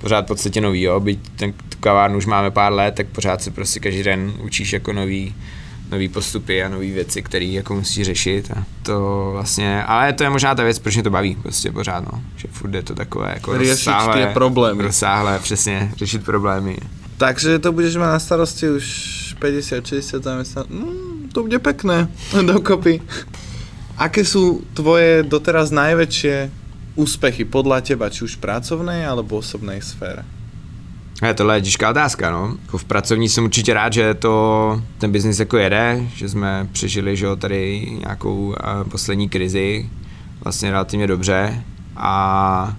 pořád v podstatě nový, jo. Byť ten tu kavárnu už máme pár let, tak pořád se prostě každý den učíš jako nový, nový postupy a nové věci, které jako musíš řešit a to vlastně, ale to je možná ta věc, proč mě to baví prostě pořád, no. Že furt je to takové jako Riešiť rozsáhlé, problémy. rozsáhlé, přesně, řešit problémy. Takže to budeš mať na starosti už 50-60 zamestnancov. Mm, to bude pekné, dokopy. Aké sú tvoje doteraz najväčšie úspechy podľa teba, či už v pracovnej alebo osobnej sfére? Je, tohle je těžká otázka, no. Jako v pracovní jsem určitě rád, že to, ten biznis jako jede, že jsme přežili, že jo, tady nějakou uh, poslední krizi vlastně relativně dobře a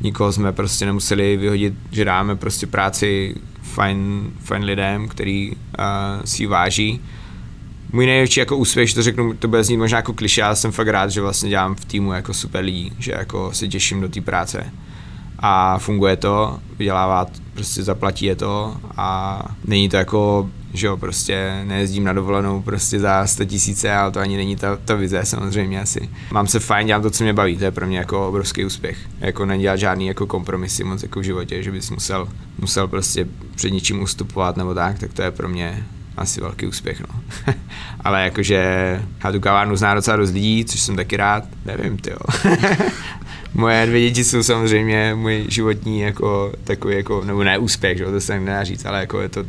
nikoho jsme prostě nemuseli vyhodit, že dáme prostě práci fajn, fajn lidem, který uh, si váží. Můj největší jako úspěch, že to řeknu, to bude znít možná jako kliše, ale jsem fakt rád, že vlastně dělám v týmu jako super lidí, že jako se těším do té práce a funguje to, vydělává, prostě zaplatí je to a není to jako, že jo, prostě nejezdím na dovolenou prostě za 100 tisíce, ale to ani není ta, ta vize samozřejmě asi. Mám se fajn, dělám to, co mě baví, to je pro mě jako obrovský úspěch. Jako nedělat žádný jako kompromisy moc jako v životě, že bys musel, musel prostě před ničím ustupovat nebo tak, tak to je pro mě asi velký úspěch, no. Ale jakože já tu kavárnu zná docela dost lidí, což jsem taky rád, nevím, ty Moje dvě děti jsou samozřejmě můj životní jako takový jako, nebo ne úspěch, že? to se nedá říct, ale jako je to,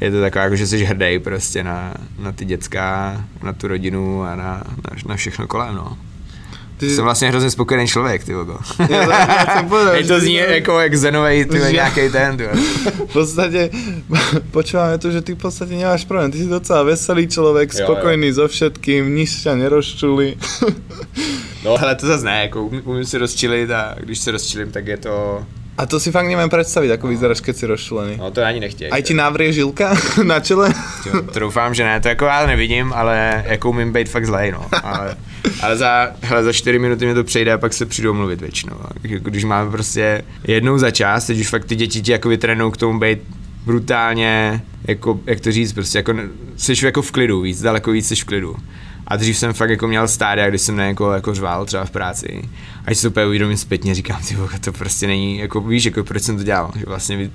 je to taková, jako, že jsi hrdý prostě na, na ty děcka, na tu rodinu a na, na, na všechno kolem, no. Ty... Jsem vlastně hrozně spokojený člověk, ty vogo. Ja, to, to zní jako jak Zenovej, ty Že- nějaký ten, ty. V podstate počúvame tu, že ty v podstate nemáš problém. Ty si docela veselý človek, Jo, spokojný so všetkým, nič ťa nerozčuli. No, ale to zase ne, jako umím, umím si rozčilit a když se rozčilím, tak je to, A to si fakt neviem predstaviť, ako vyzeráš, keď si rozčulený. no to ani nechtěj. Aj ti navrie žilka na čele? Jo, to doufám, že ne, to jako já nevidím, ale jako umím být fakt zlej, no. Ale, ale za, hele, za 4 minuty mě to přejde a pak se přijdu mluvit většinou. Jako, když máme prostě jednou za čas, teď už fakt ty děti ti jako vytrénou k tomu být brutálně, jako, jak to říct, prostě jako, seš jako v klidu víc, daleko víc seš v klidu. A dřív jsem fakt jako měl stádia, když jsem ne jako, jako řval třeba v práci. A když se úplně uvědomím zpětně, říkám, ty vole, to prostě není, jako víš, jako proč jsem to dělal, že vlastně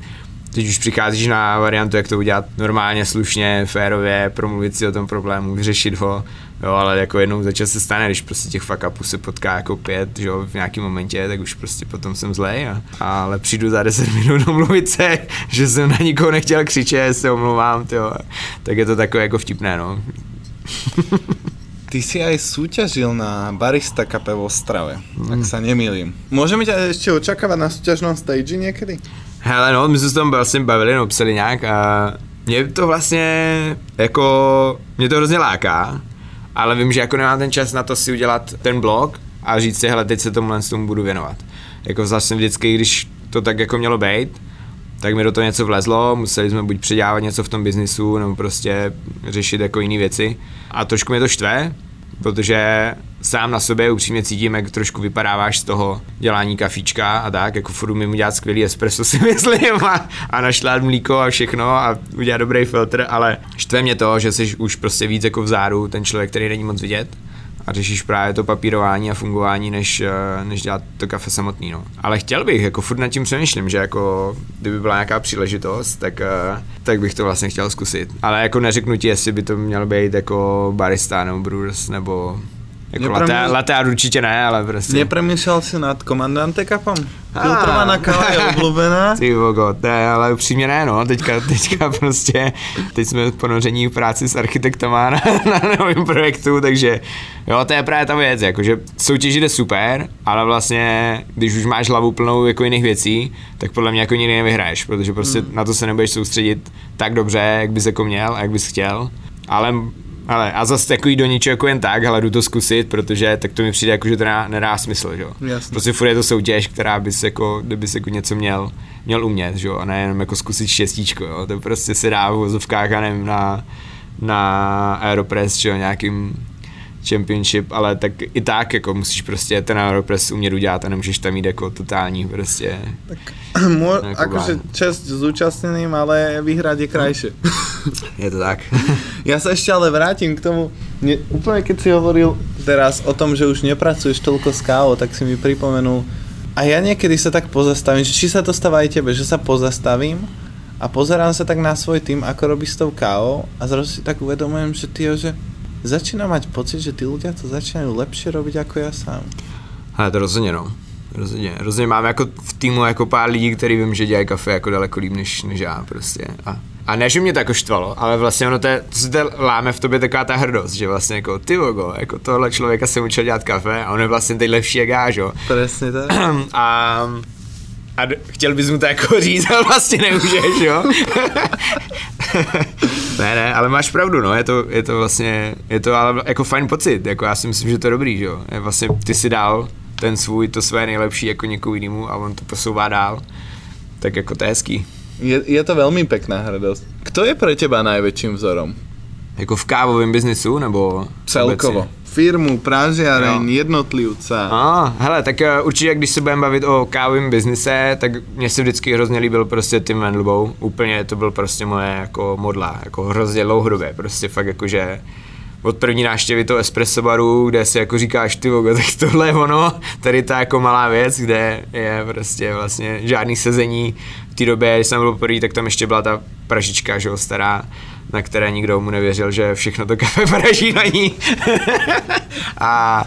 teď už přicházíš na variantu, jak to udělat normálně, slušně, férově, promluvit si o tom problému, vyřešit ho, jo, ale jako jednou za čas se stane, když prostě těch fuck upů se potká jako pět, že jo, v nějakém momentě, tak už prostě potom jsem zlej, a, ale přijdu za 10 minut omluvit se, že jsem na nikoho nechtěl křičet, se omlouvám, tyjo, tak je to takové jako vtipné, no. Ty si aj súťažil na Barista Cupe v Ostrave, ak sa nemýlim. Môžeme ťa ešte očakávať na súťažnom stage niekedy? Hele, no, my jsme se tam vlastně bavili, no, psali nějak a mě to vlastně, jako, mě to hrozně láká, ale vím, že jako nemám ten čas na to si udělat ten blog a říct si, hele, teď se tomuhle z tomu budu věnovat. Jako vlastně vždycky, když to tak jako mělo být, tak mi do toho něco vlezlo, museli jsme buď předávat něco v tom biznisu, nebo prostě řešit jako jiné věci. A trošku mě to štve, protože sám na sobě upřímně cítím, jak trošku vypadáváš z toho dělání kafíčka a tak, jako furt umím udělat skvělý espresso si myslím a, a našlát mlíko a všechno a udělat dobrý filtr, ale štve mě to, že jsi už prostě víc jako v záru ten člověk, který není moc vidět a řešíš právě to papírování a fungování, než, eh, než dělat to kafe samotný, no. Ale chtěl bych, jako furt nad tím přemýšlím, že jako kdyby byla nějaká příležitost, tak, eh, tak bych to vlastně chtěl zkusit. Ale jako neřeknu ti, jestli by to měl být jako barista nebo brewers nebo Jako latte, latte art určitě ne, ale prostě. Nepremýšľal si nad komandante kapom? Filtrovaná káva je obľúbená. Ty vogo, ne, ale upřímně ne, no, teďka, teďka prostě, teď jsme ponoření v práci s architektama na, na novém projektu, takže jo, to je právě ta věc, jakože soutěž jde super, ale vlastně, když už máš hlavu plnou jako jiných věcí, tak podle mě jako nikdy nevyhraješ, protože prostě Hmm. na to se nebudeš soustředit tak dobře, jak bys jako měl a jak bys chtěl, ale ale a zase takový do ničeho jako jen tak, ale jdu to zkusit, protože tak to mi přijde jako, že to nedá, nedá smysl, že jo. Prostě furt je to soutěž, která bys jako, kdybys jako něco měl, měl umět, že jo, a ne jenom jako zkusit šestíčko, jo. To prostě se dá v vozovkách, a nevím, na, na Aeropress, že jo, nějakým championship, ale tak i tak jako musíš prostě ten Aeropress umět udělat a nemůžeš tam jít jako totální prostě. Mo, Ako akože vám. čest zúčastneným, ale vyhrať je krajšie. Je to tak. Ja sa ešte ale vrátim k tomu, ne, úplne keď si hovoril teraz o tom, že už nepracuješ toľko s kávou, tak si mi pripomenul, a ja niekedy sa tak pozastavím, že či sa to stáva aj tebe, že sa pozastavím a pozerám sa tak na svoj tým, ako robí s tou kávou a zrazu si tak uvedomujem, že ty, že začína mať pocit, že tí ľudia to začínajú lepšie robiť ako ja sám. Ale to rozhodně no. Rozhodně. Rozhodně mám jako v týmu jako pár lidí, který vím, že dělají kafe jako daleko líp než, než já prostě. A, a ne, že mě to jako štvalo, ale vlastně ono to, je, to se to láme v tobě taková ta hrdost, že vlastně jako ty vogo, jako tohle člověka jsem učil dělat kafe a on je vlastně teď lepší jak já, že jo. Presne tak. A, a chtěl bys mu to jako říct, ale vlastně nemůžeš, jo? ne, ne, ale máš pravdu, no, je to, je to vlastně, je to ale jako fajn pocit, jako já si myslím, že to je dobrý, že jo? Je vlastně ty si dal ten svůj, to své nejlepší jako někomu jinému a on to posouvá dál, tak jako to je hezký. Je, je to veľmi pekná hrdosť. Kto je pre teba najväčším vzorom? Jako v kávovém biznisu, nebo Celkovo. obecně? Firmu, pražiareň, Jo. jednotlivca. A, hele, tak uh, určitě, když se budeme bavit o kávovém biznise, tak mně se vždycky hrozně líbil prostě Tim Vendelbow. Úplně to byl prostě moje jako modla, jako hrozně dlouhodobě, prostě fakt jakože od první návštěvy toho espresso baru, kde si jako říkáš, ty vogo, tak tohle je ono, tady ta jako malá věc, kde je prostě vlastně žádný sezení. V té době, když jsem byl poprvé, tak tam ještě byla ta pražička, že jo, stará, na které nikdo mu nevěřil, že všechno to kafe praží na ní. a,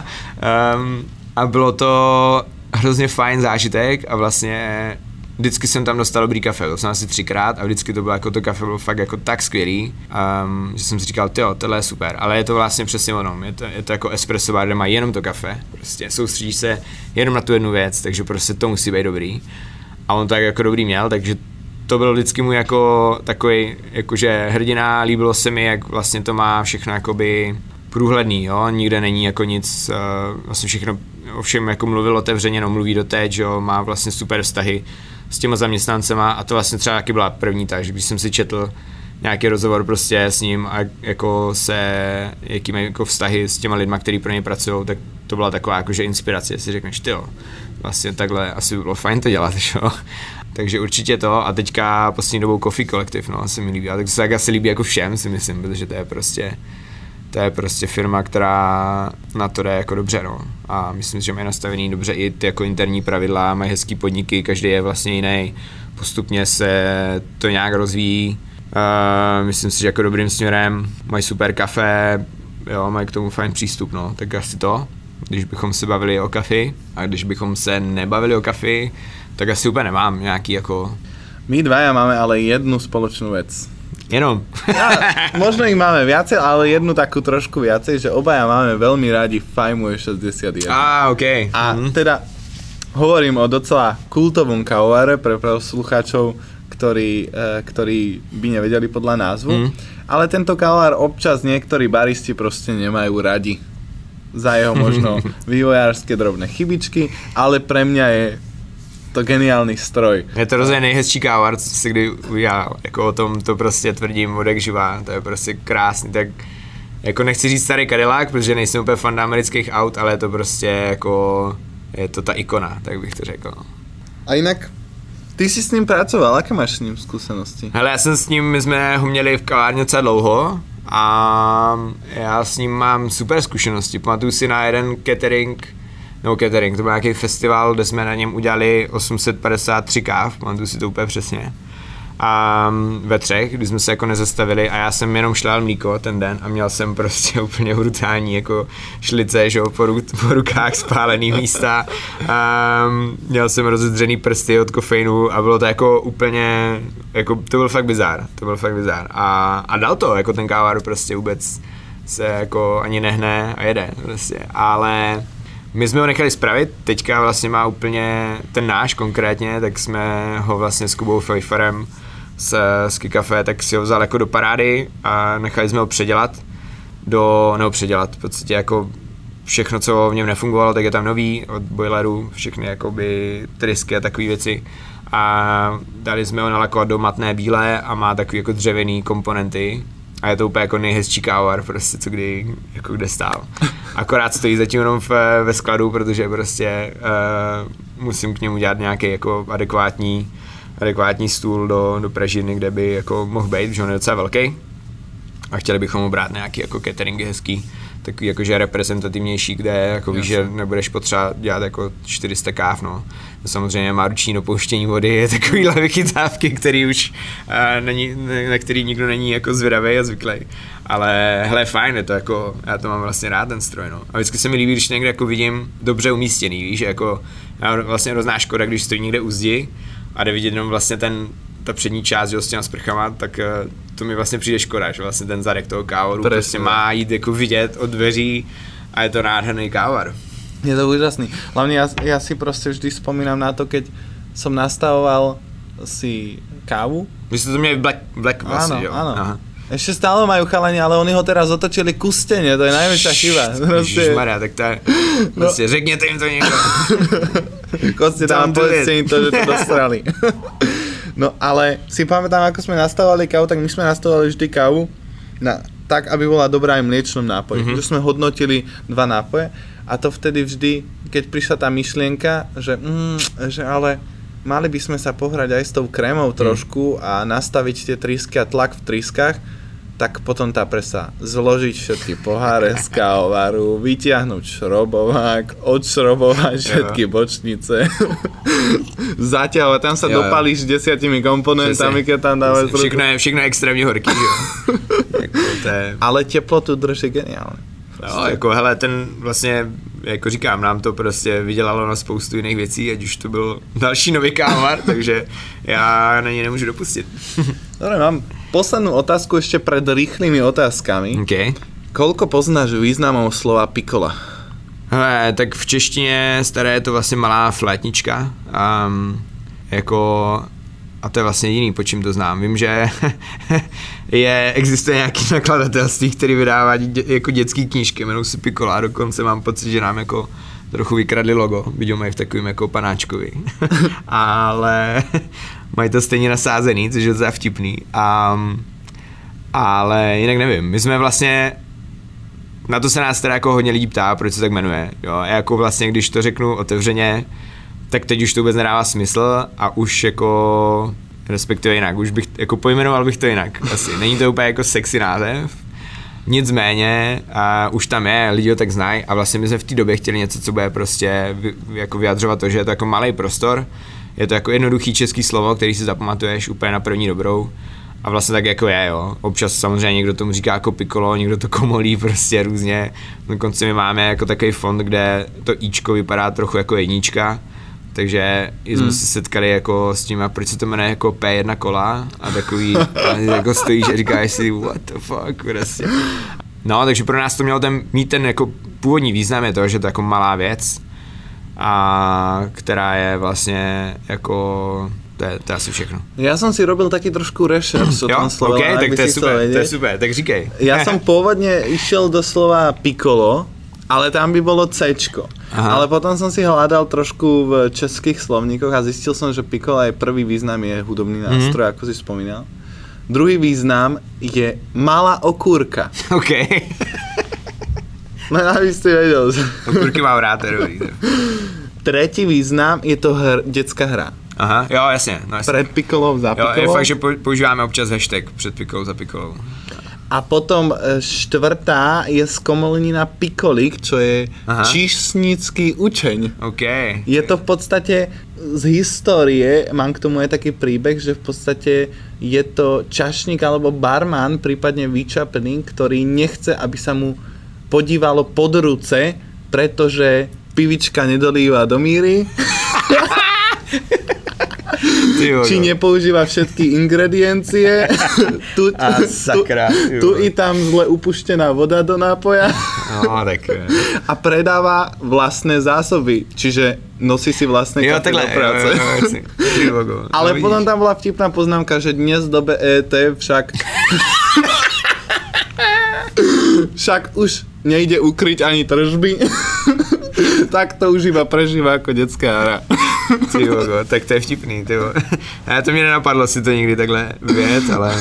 um, a bylo to hrozně fajn zážitek a vlastně vždycky jsem tam dostal dobrý kafe, to jsem asi třikrát a vždycky to bylo jako to kafe bylo fakt jako tak skvělý, um, že jsem si říkal, jo, tohle je super, ale je to vlastně přesně ono, je to, je to jako espresso bar, kde má jenom to kafe, prostě soustředíš se jenom na tu jednu věc, takže prostě to musí být dobrý a on tak jako dobrý měl, takže to byl vždycky můj jako takový jakože hrdina, líbilo se mi, jak vlastně to má všechno jakoby průhledný, jo, nikde není jako nic, uh, vlastně všechno, o všem jako mluvil otevřeně, no mluví do teď, že jo, má vlastně super vztahy s těma zaměstnancema a to vlastně třeba taky byla první tak, že když jsem si četl nějaký rozhovor prostě s ním a jako se, jaký mají jako vztahy s těma lidma, kteří pro něj pracují, tak to byla taková jakože inspirace, si řekneš, ty jo, vlastně takhle asi by bylo fajn to dělat, jo. Takže určitě to a teďka poslední dobou Coffee Collective, no, se mi líbí. A tak se tak asi líbí jako všem, si myslím, protože to je prostě to je prostě firma, která na to jde jako dobře, no. A myslím že mají nastavený dobře i ty jako interní pravidla, mají hezký podniky, každý je vlastně jiný. Postupně se to nějak rozvíjí. Uh, myslím si, že jako dobrým směrem mají super kafe, jo, mají k tomu fajn přístup, no. Tak asi to, když bychom se bavili o kafi a když bychom se nebavili o kafi, tak asi úplně nemám nějaký jako My dvaja máme ale jednu spoločnú vec. jenom. Ja, možno ich máme viacej, ale jednu takú trošku viacej, že obaja máme veľmi radi Fajmuje 61. A, OK. A Mhm. teda hovorím o docela kultovom kavovare pre poslucháčov, ktorí, e, ktorí by nevedeli podľa názvu. Mm. Ale tento kavovár občas niektorí baristi proste nemajú radi za jeho možno vývojárske drobné chybičky, ale pre mňa je to geniálny stroj. Je to rozhodně nejhezčí kávar, co si kdy udělal. Jako o tom to prostě tvrdím od jak živá. To je prostě krásný. Tak jako nechci říct starý Cadillac, protože nejsem úplně fan amerických aut, ale je to prostě jako je to ta ikona, tak bych to řekl. A inak, ty si s ním pracoval, aké máš s ním skúsenosti? Hele, já jsem s ním, my jsme ho měli v kavárně docela dlouho a já s ním mám super zkušenosti. Pamatuju si na jeden catering, no catering, to byl nějaký festival, kde jsme na něm udělali 853 káv, pamatuju si to úplně přesně. A ve třech, kdy jsme se jako nezastavili a já jsem jenom šlal mlíko ten den a měl jsem prostě úplně brutální jako šlice, že po, ru, po rukách spálený místa. A měl jsem rozedřený prsty od kofeinu a bylo to jako úplně, jako to byl fakt bizár, to byl fakt bizár. A, a dal to, jako ten kávar prostě vůbec se jako ani nehne a jede prostě, ale my jsme ho nechali spravit, teďka vlastně má úplně ten náš konkrétně, tak jsme ho vlastně s Kubou Fejfarem z, z Kikafe, tak si ho vzal jako do parády a nechali jsme ho předělat do, nebo předělat, v podstatě jako všechno, co v něm nefungovalo, tak je tam nový, od boilerů, všechny jakoby trysky a takové věci a dali jsme ho nalakovat do matné bílé a má takový jako dřevěný komponenty, a je to úplně jako nejhezčí kávar, prostě co kdy, jako kde stál. Akorát stojí zatím jenom v, ve skladu, protože prostě uh, musím k němu dělat nějaký jako adekvátní, adekvátní stůl do, do pražiny, kde by jako mohl být, protože on je docela velký. A chtěli bychom mu brát nějaký jako cateringy hezký, takový jakože reprezentativnější, kde jako víš, že nebudeš potřeba dělat jako 400 káv, no. Samozřejmě má ruční dopouštění vody, je takovýhle vychytávky, který už uh, není, na který nikdo není jako zvědavý a zvyklý. Ale hele, fajn, je to jako, já to mám vlastně rád ten stroj, no. A vždycky se mi líbí, když někde jako vidím dobře umístěný, víš, že jako já vlastně hrozná škoda, když stojí někde u zdi a jde vidět jenom vlastně ten, ta přední část, že s těma sprchama, tak uh, to mi vlastně přijde škoda, že vlastně ten zadek toho kávoru Presne. prostě má jít jako vidět od dveří a je to nádherný kávar. Je to úžasný. Hlavne ja, ja si proste vždy spomínam na to, keď som nastavoval si kávu. Vy ste to měli Black, Black vlastne, áno, jo? Áno. Aha. Ešte stále majú chalani, ale oni ho teraz otočili ku stene, to je najväčšia chyba. Ježišmarja, tak to je, no. Proste, řekněte im to niekto. Koste tam im to, že to dostrali. no ale si pamätám, ako sme nastavovali kávu, tak my sme nastavovali vždy kávu na, tak, aby bola dobrá aj v mliečnom nápoji. Mm-hmm. Že sme hodnotili dva nápoje a to vtedy vždy, keď prišla tá myšlienka, že, mm, že ale mali by sme sa pohrať aj s tou krémou mm. trošku a nastaviť tie trysky a tlak v tryskách, tak potom tá presa zložiť všetky poháre z kávovaru, vytiahnuť šrobovák, odšrobovať všetky bočnice, zaťahovať, tam sa jo, dopalíš desiatimi komponentami, keď tam dávaš... Všechno je, všechno je extrémně horký, jo. jako je... Ale teplotu drží geniálne. No, jako hele, ten vlastně, jako říkám, nám to prostě vydělalo na spoustu jiných věcí, ať už to byl další nový kávar, takže já na něj nemůžu dopustit. Dobre, mám poslednú otázku ešte pred rýchlymi otázkami. Okay. Koľko poznáš významov slova pikola? Hele, tak v češtině staré je to vlastně malá flétnička. Um, jako a to je vlastně jediný, po čím to znám. Vím, že je, existuje nějaký nakladatelství, který vydává dě, jako dětské knížky, jmenují si Piccolo a dokonce mám pocit, že nám jako trochu vykradli logo, vidí mají v takovým jako panáčkovi. ale mají to stejně nasázený, což je docela vtipný. Um, ale jinak nevím, my jsme vlastně na to se nás teda jako hodně lidí ptá, proč se tak jmenuje. Jo? A jako vlastně, když to řeknu otevřeně, tak teď už to vůbec nedává smysl a už jako respektive jinak, už bych, jako pojmenoval bych to jinak asi. Není to úplně jako sexy název, nicméně a už tam je, lidi ho tak znají a vlastně my jsme v té době chtěli něco, co bude prostě jako vyjadřovat to, že je to jako malý prostor, je to jako jednoduchý český slovo, který si zapamatuješ úplně na první dobrou a vlastně tak jako je, jo. Občas samozřejmě někdo tomu říká jako pikolo, někdo to komolí prostě různě. Dokonce my máme jako takový fond, kde to íčko vypadá trochu jako jednička, takže jsme hmm. se setkali jako s tím, a proč se to jmenuje jako P1 kola a takový, a jako stojíš a říkáš si, what the fuck, prostě. No, takže pro nás to mělo ten, mít ten jako původní význam je to, že to je jako malá věc, a která je vlastně jako to je, to je asi všechno. Já jsem si robil taky trošku rešerš o tom slove. Okay, tak to je super, to je super, tak říkej. Já jsem původně išel do slova piccolo, ale tam by bolo C. Ale potom som si hľadal trošku v českých slovníkoch a zistil som, že Piccolo je prvý význam je hudobný mhm. nástroj, mm-hmm. ako si spomínal. Druhý význam je malá okúrka. OK. No aby ste vedel. Okúrky mám rád, dobrý. Tretí význam je to hr, detská hra. Aha, jo, jasně. No jasně. Před pikolou, za pikolou. Jo, je fakt, že používáme občas hashtag před pikolou, za pikolou. A potom e, štvrtá je z Komolnina Pikolik, čo je Aha. číšnický učeň. OK. Je to v podstate z histórie, mám k tomu aj taký príbeh, že v podstate je to čašník alebo barman, prípadne vyčapený, ktorý nechce, aby sa mu podívalo pod ruce, pretože pivička nedolíva do míry, či nepoužíva všetky ingrediencie, tu, A sakra, tu, tu i tam zle upuštená voda do nápoja No, tak... a predáva vlastné zásoby, čiže nosí si vlastné Jo, takhle, do jo, práce. jo, jo, jasně. Ty vogo. Ale No, potom tam bola vtipná poznámka, že dnes v dobe ET však však už nejde ukryť ani tržby. tak to už iba prežíva ako detská hra. Ty vogo, tak to je vtipný, ty. Ne, to mě nenapadlo si to někdy takhle vědět, ale...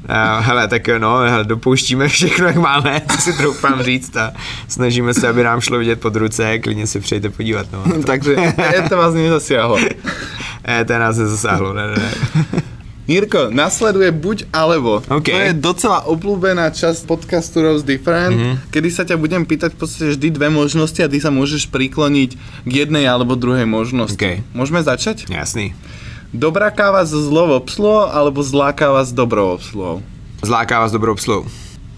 Uh, hele, tak no, hele, dopouštíme všechno, jak máme, to si troufám říct a snažíme se, aby nám šlo vidět pod ruce, klidně si přejte podívat, no. Takže ET vás nezasiahlo. E, to nás nezasáhlo, ne, ne, ne. Jirko, nasleduje buď alebo. OK. To je docela obľúbená časť podcastu Rose Different, Mhm. mm-hmm. kedy sa ťa budem pýtať v podstate vždy dve možnosti a ty sa môžeš prikloniť k jednej alebo druhej možnosti. OK. Môžeme začať? Jasný. Dobrá káva so zlou obsluhou alebo zlá káva s dobrou obsluhou? Zláká vás dobrou obsluhou.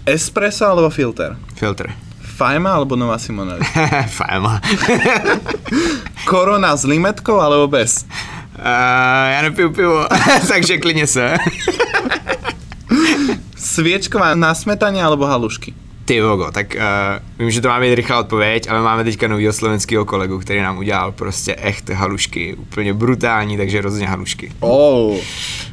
Espresso alebo filter? Filtr. Fajma alebo Nová Simonelli? Fajma. Korona s limetkou alebo bez? Uh, já nepiju pivo, takže klidně se. Sviečková na smetanie alebo halušky? Ty vogo, tak uh, vím, že to má být rychlá odpověď, ale máme teďka novýho slovenského kolegu, který nám udělal prostě echt halušky, úplně brutální, takže rozhodně halušky. Oh.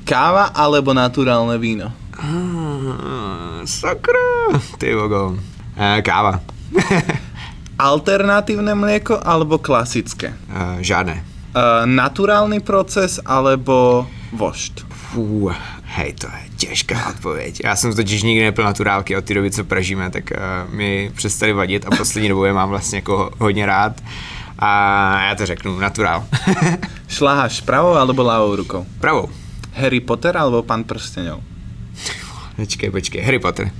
Káva alebo naturálne víno? Ah, sakra, ty vogo. Uh, káva. Alternatívne mlieko alebo klasické? uh, žádné. Uh, naturálny proces alebo vošt? Fú, hej, to je těžká odpověď. Já jsem totiž nikdy nepil naturálky od té doby, co pražíme, tak uh, mi přestali vadit a poslední dobou je mám vlastně jako hodně rád. A já to řeknu, naturál. Šláhaš pravou alebo ľavou rukou? Pravou. Harry Potter alebo Pán prstenov? Počkej, počkej, Harry Potter.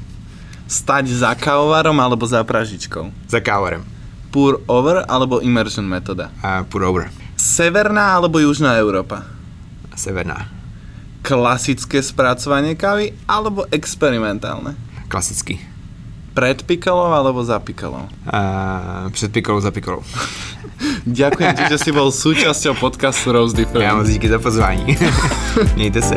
Stať za kávovarom alebo za pražičkou? Za kávorem. Pour over alebo immersion metóda? A půl over. Severná alebo južná Európa? Severná. Klasické spracovanie kávy alebo experimentálne? Klasický. Pred pikolou alebo za pikolou? A před pikolou za pikolou. Ďakujem ti, že si bol súčasťou podcastu Rose Different. Já moc díky za pozvání. Mějte se.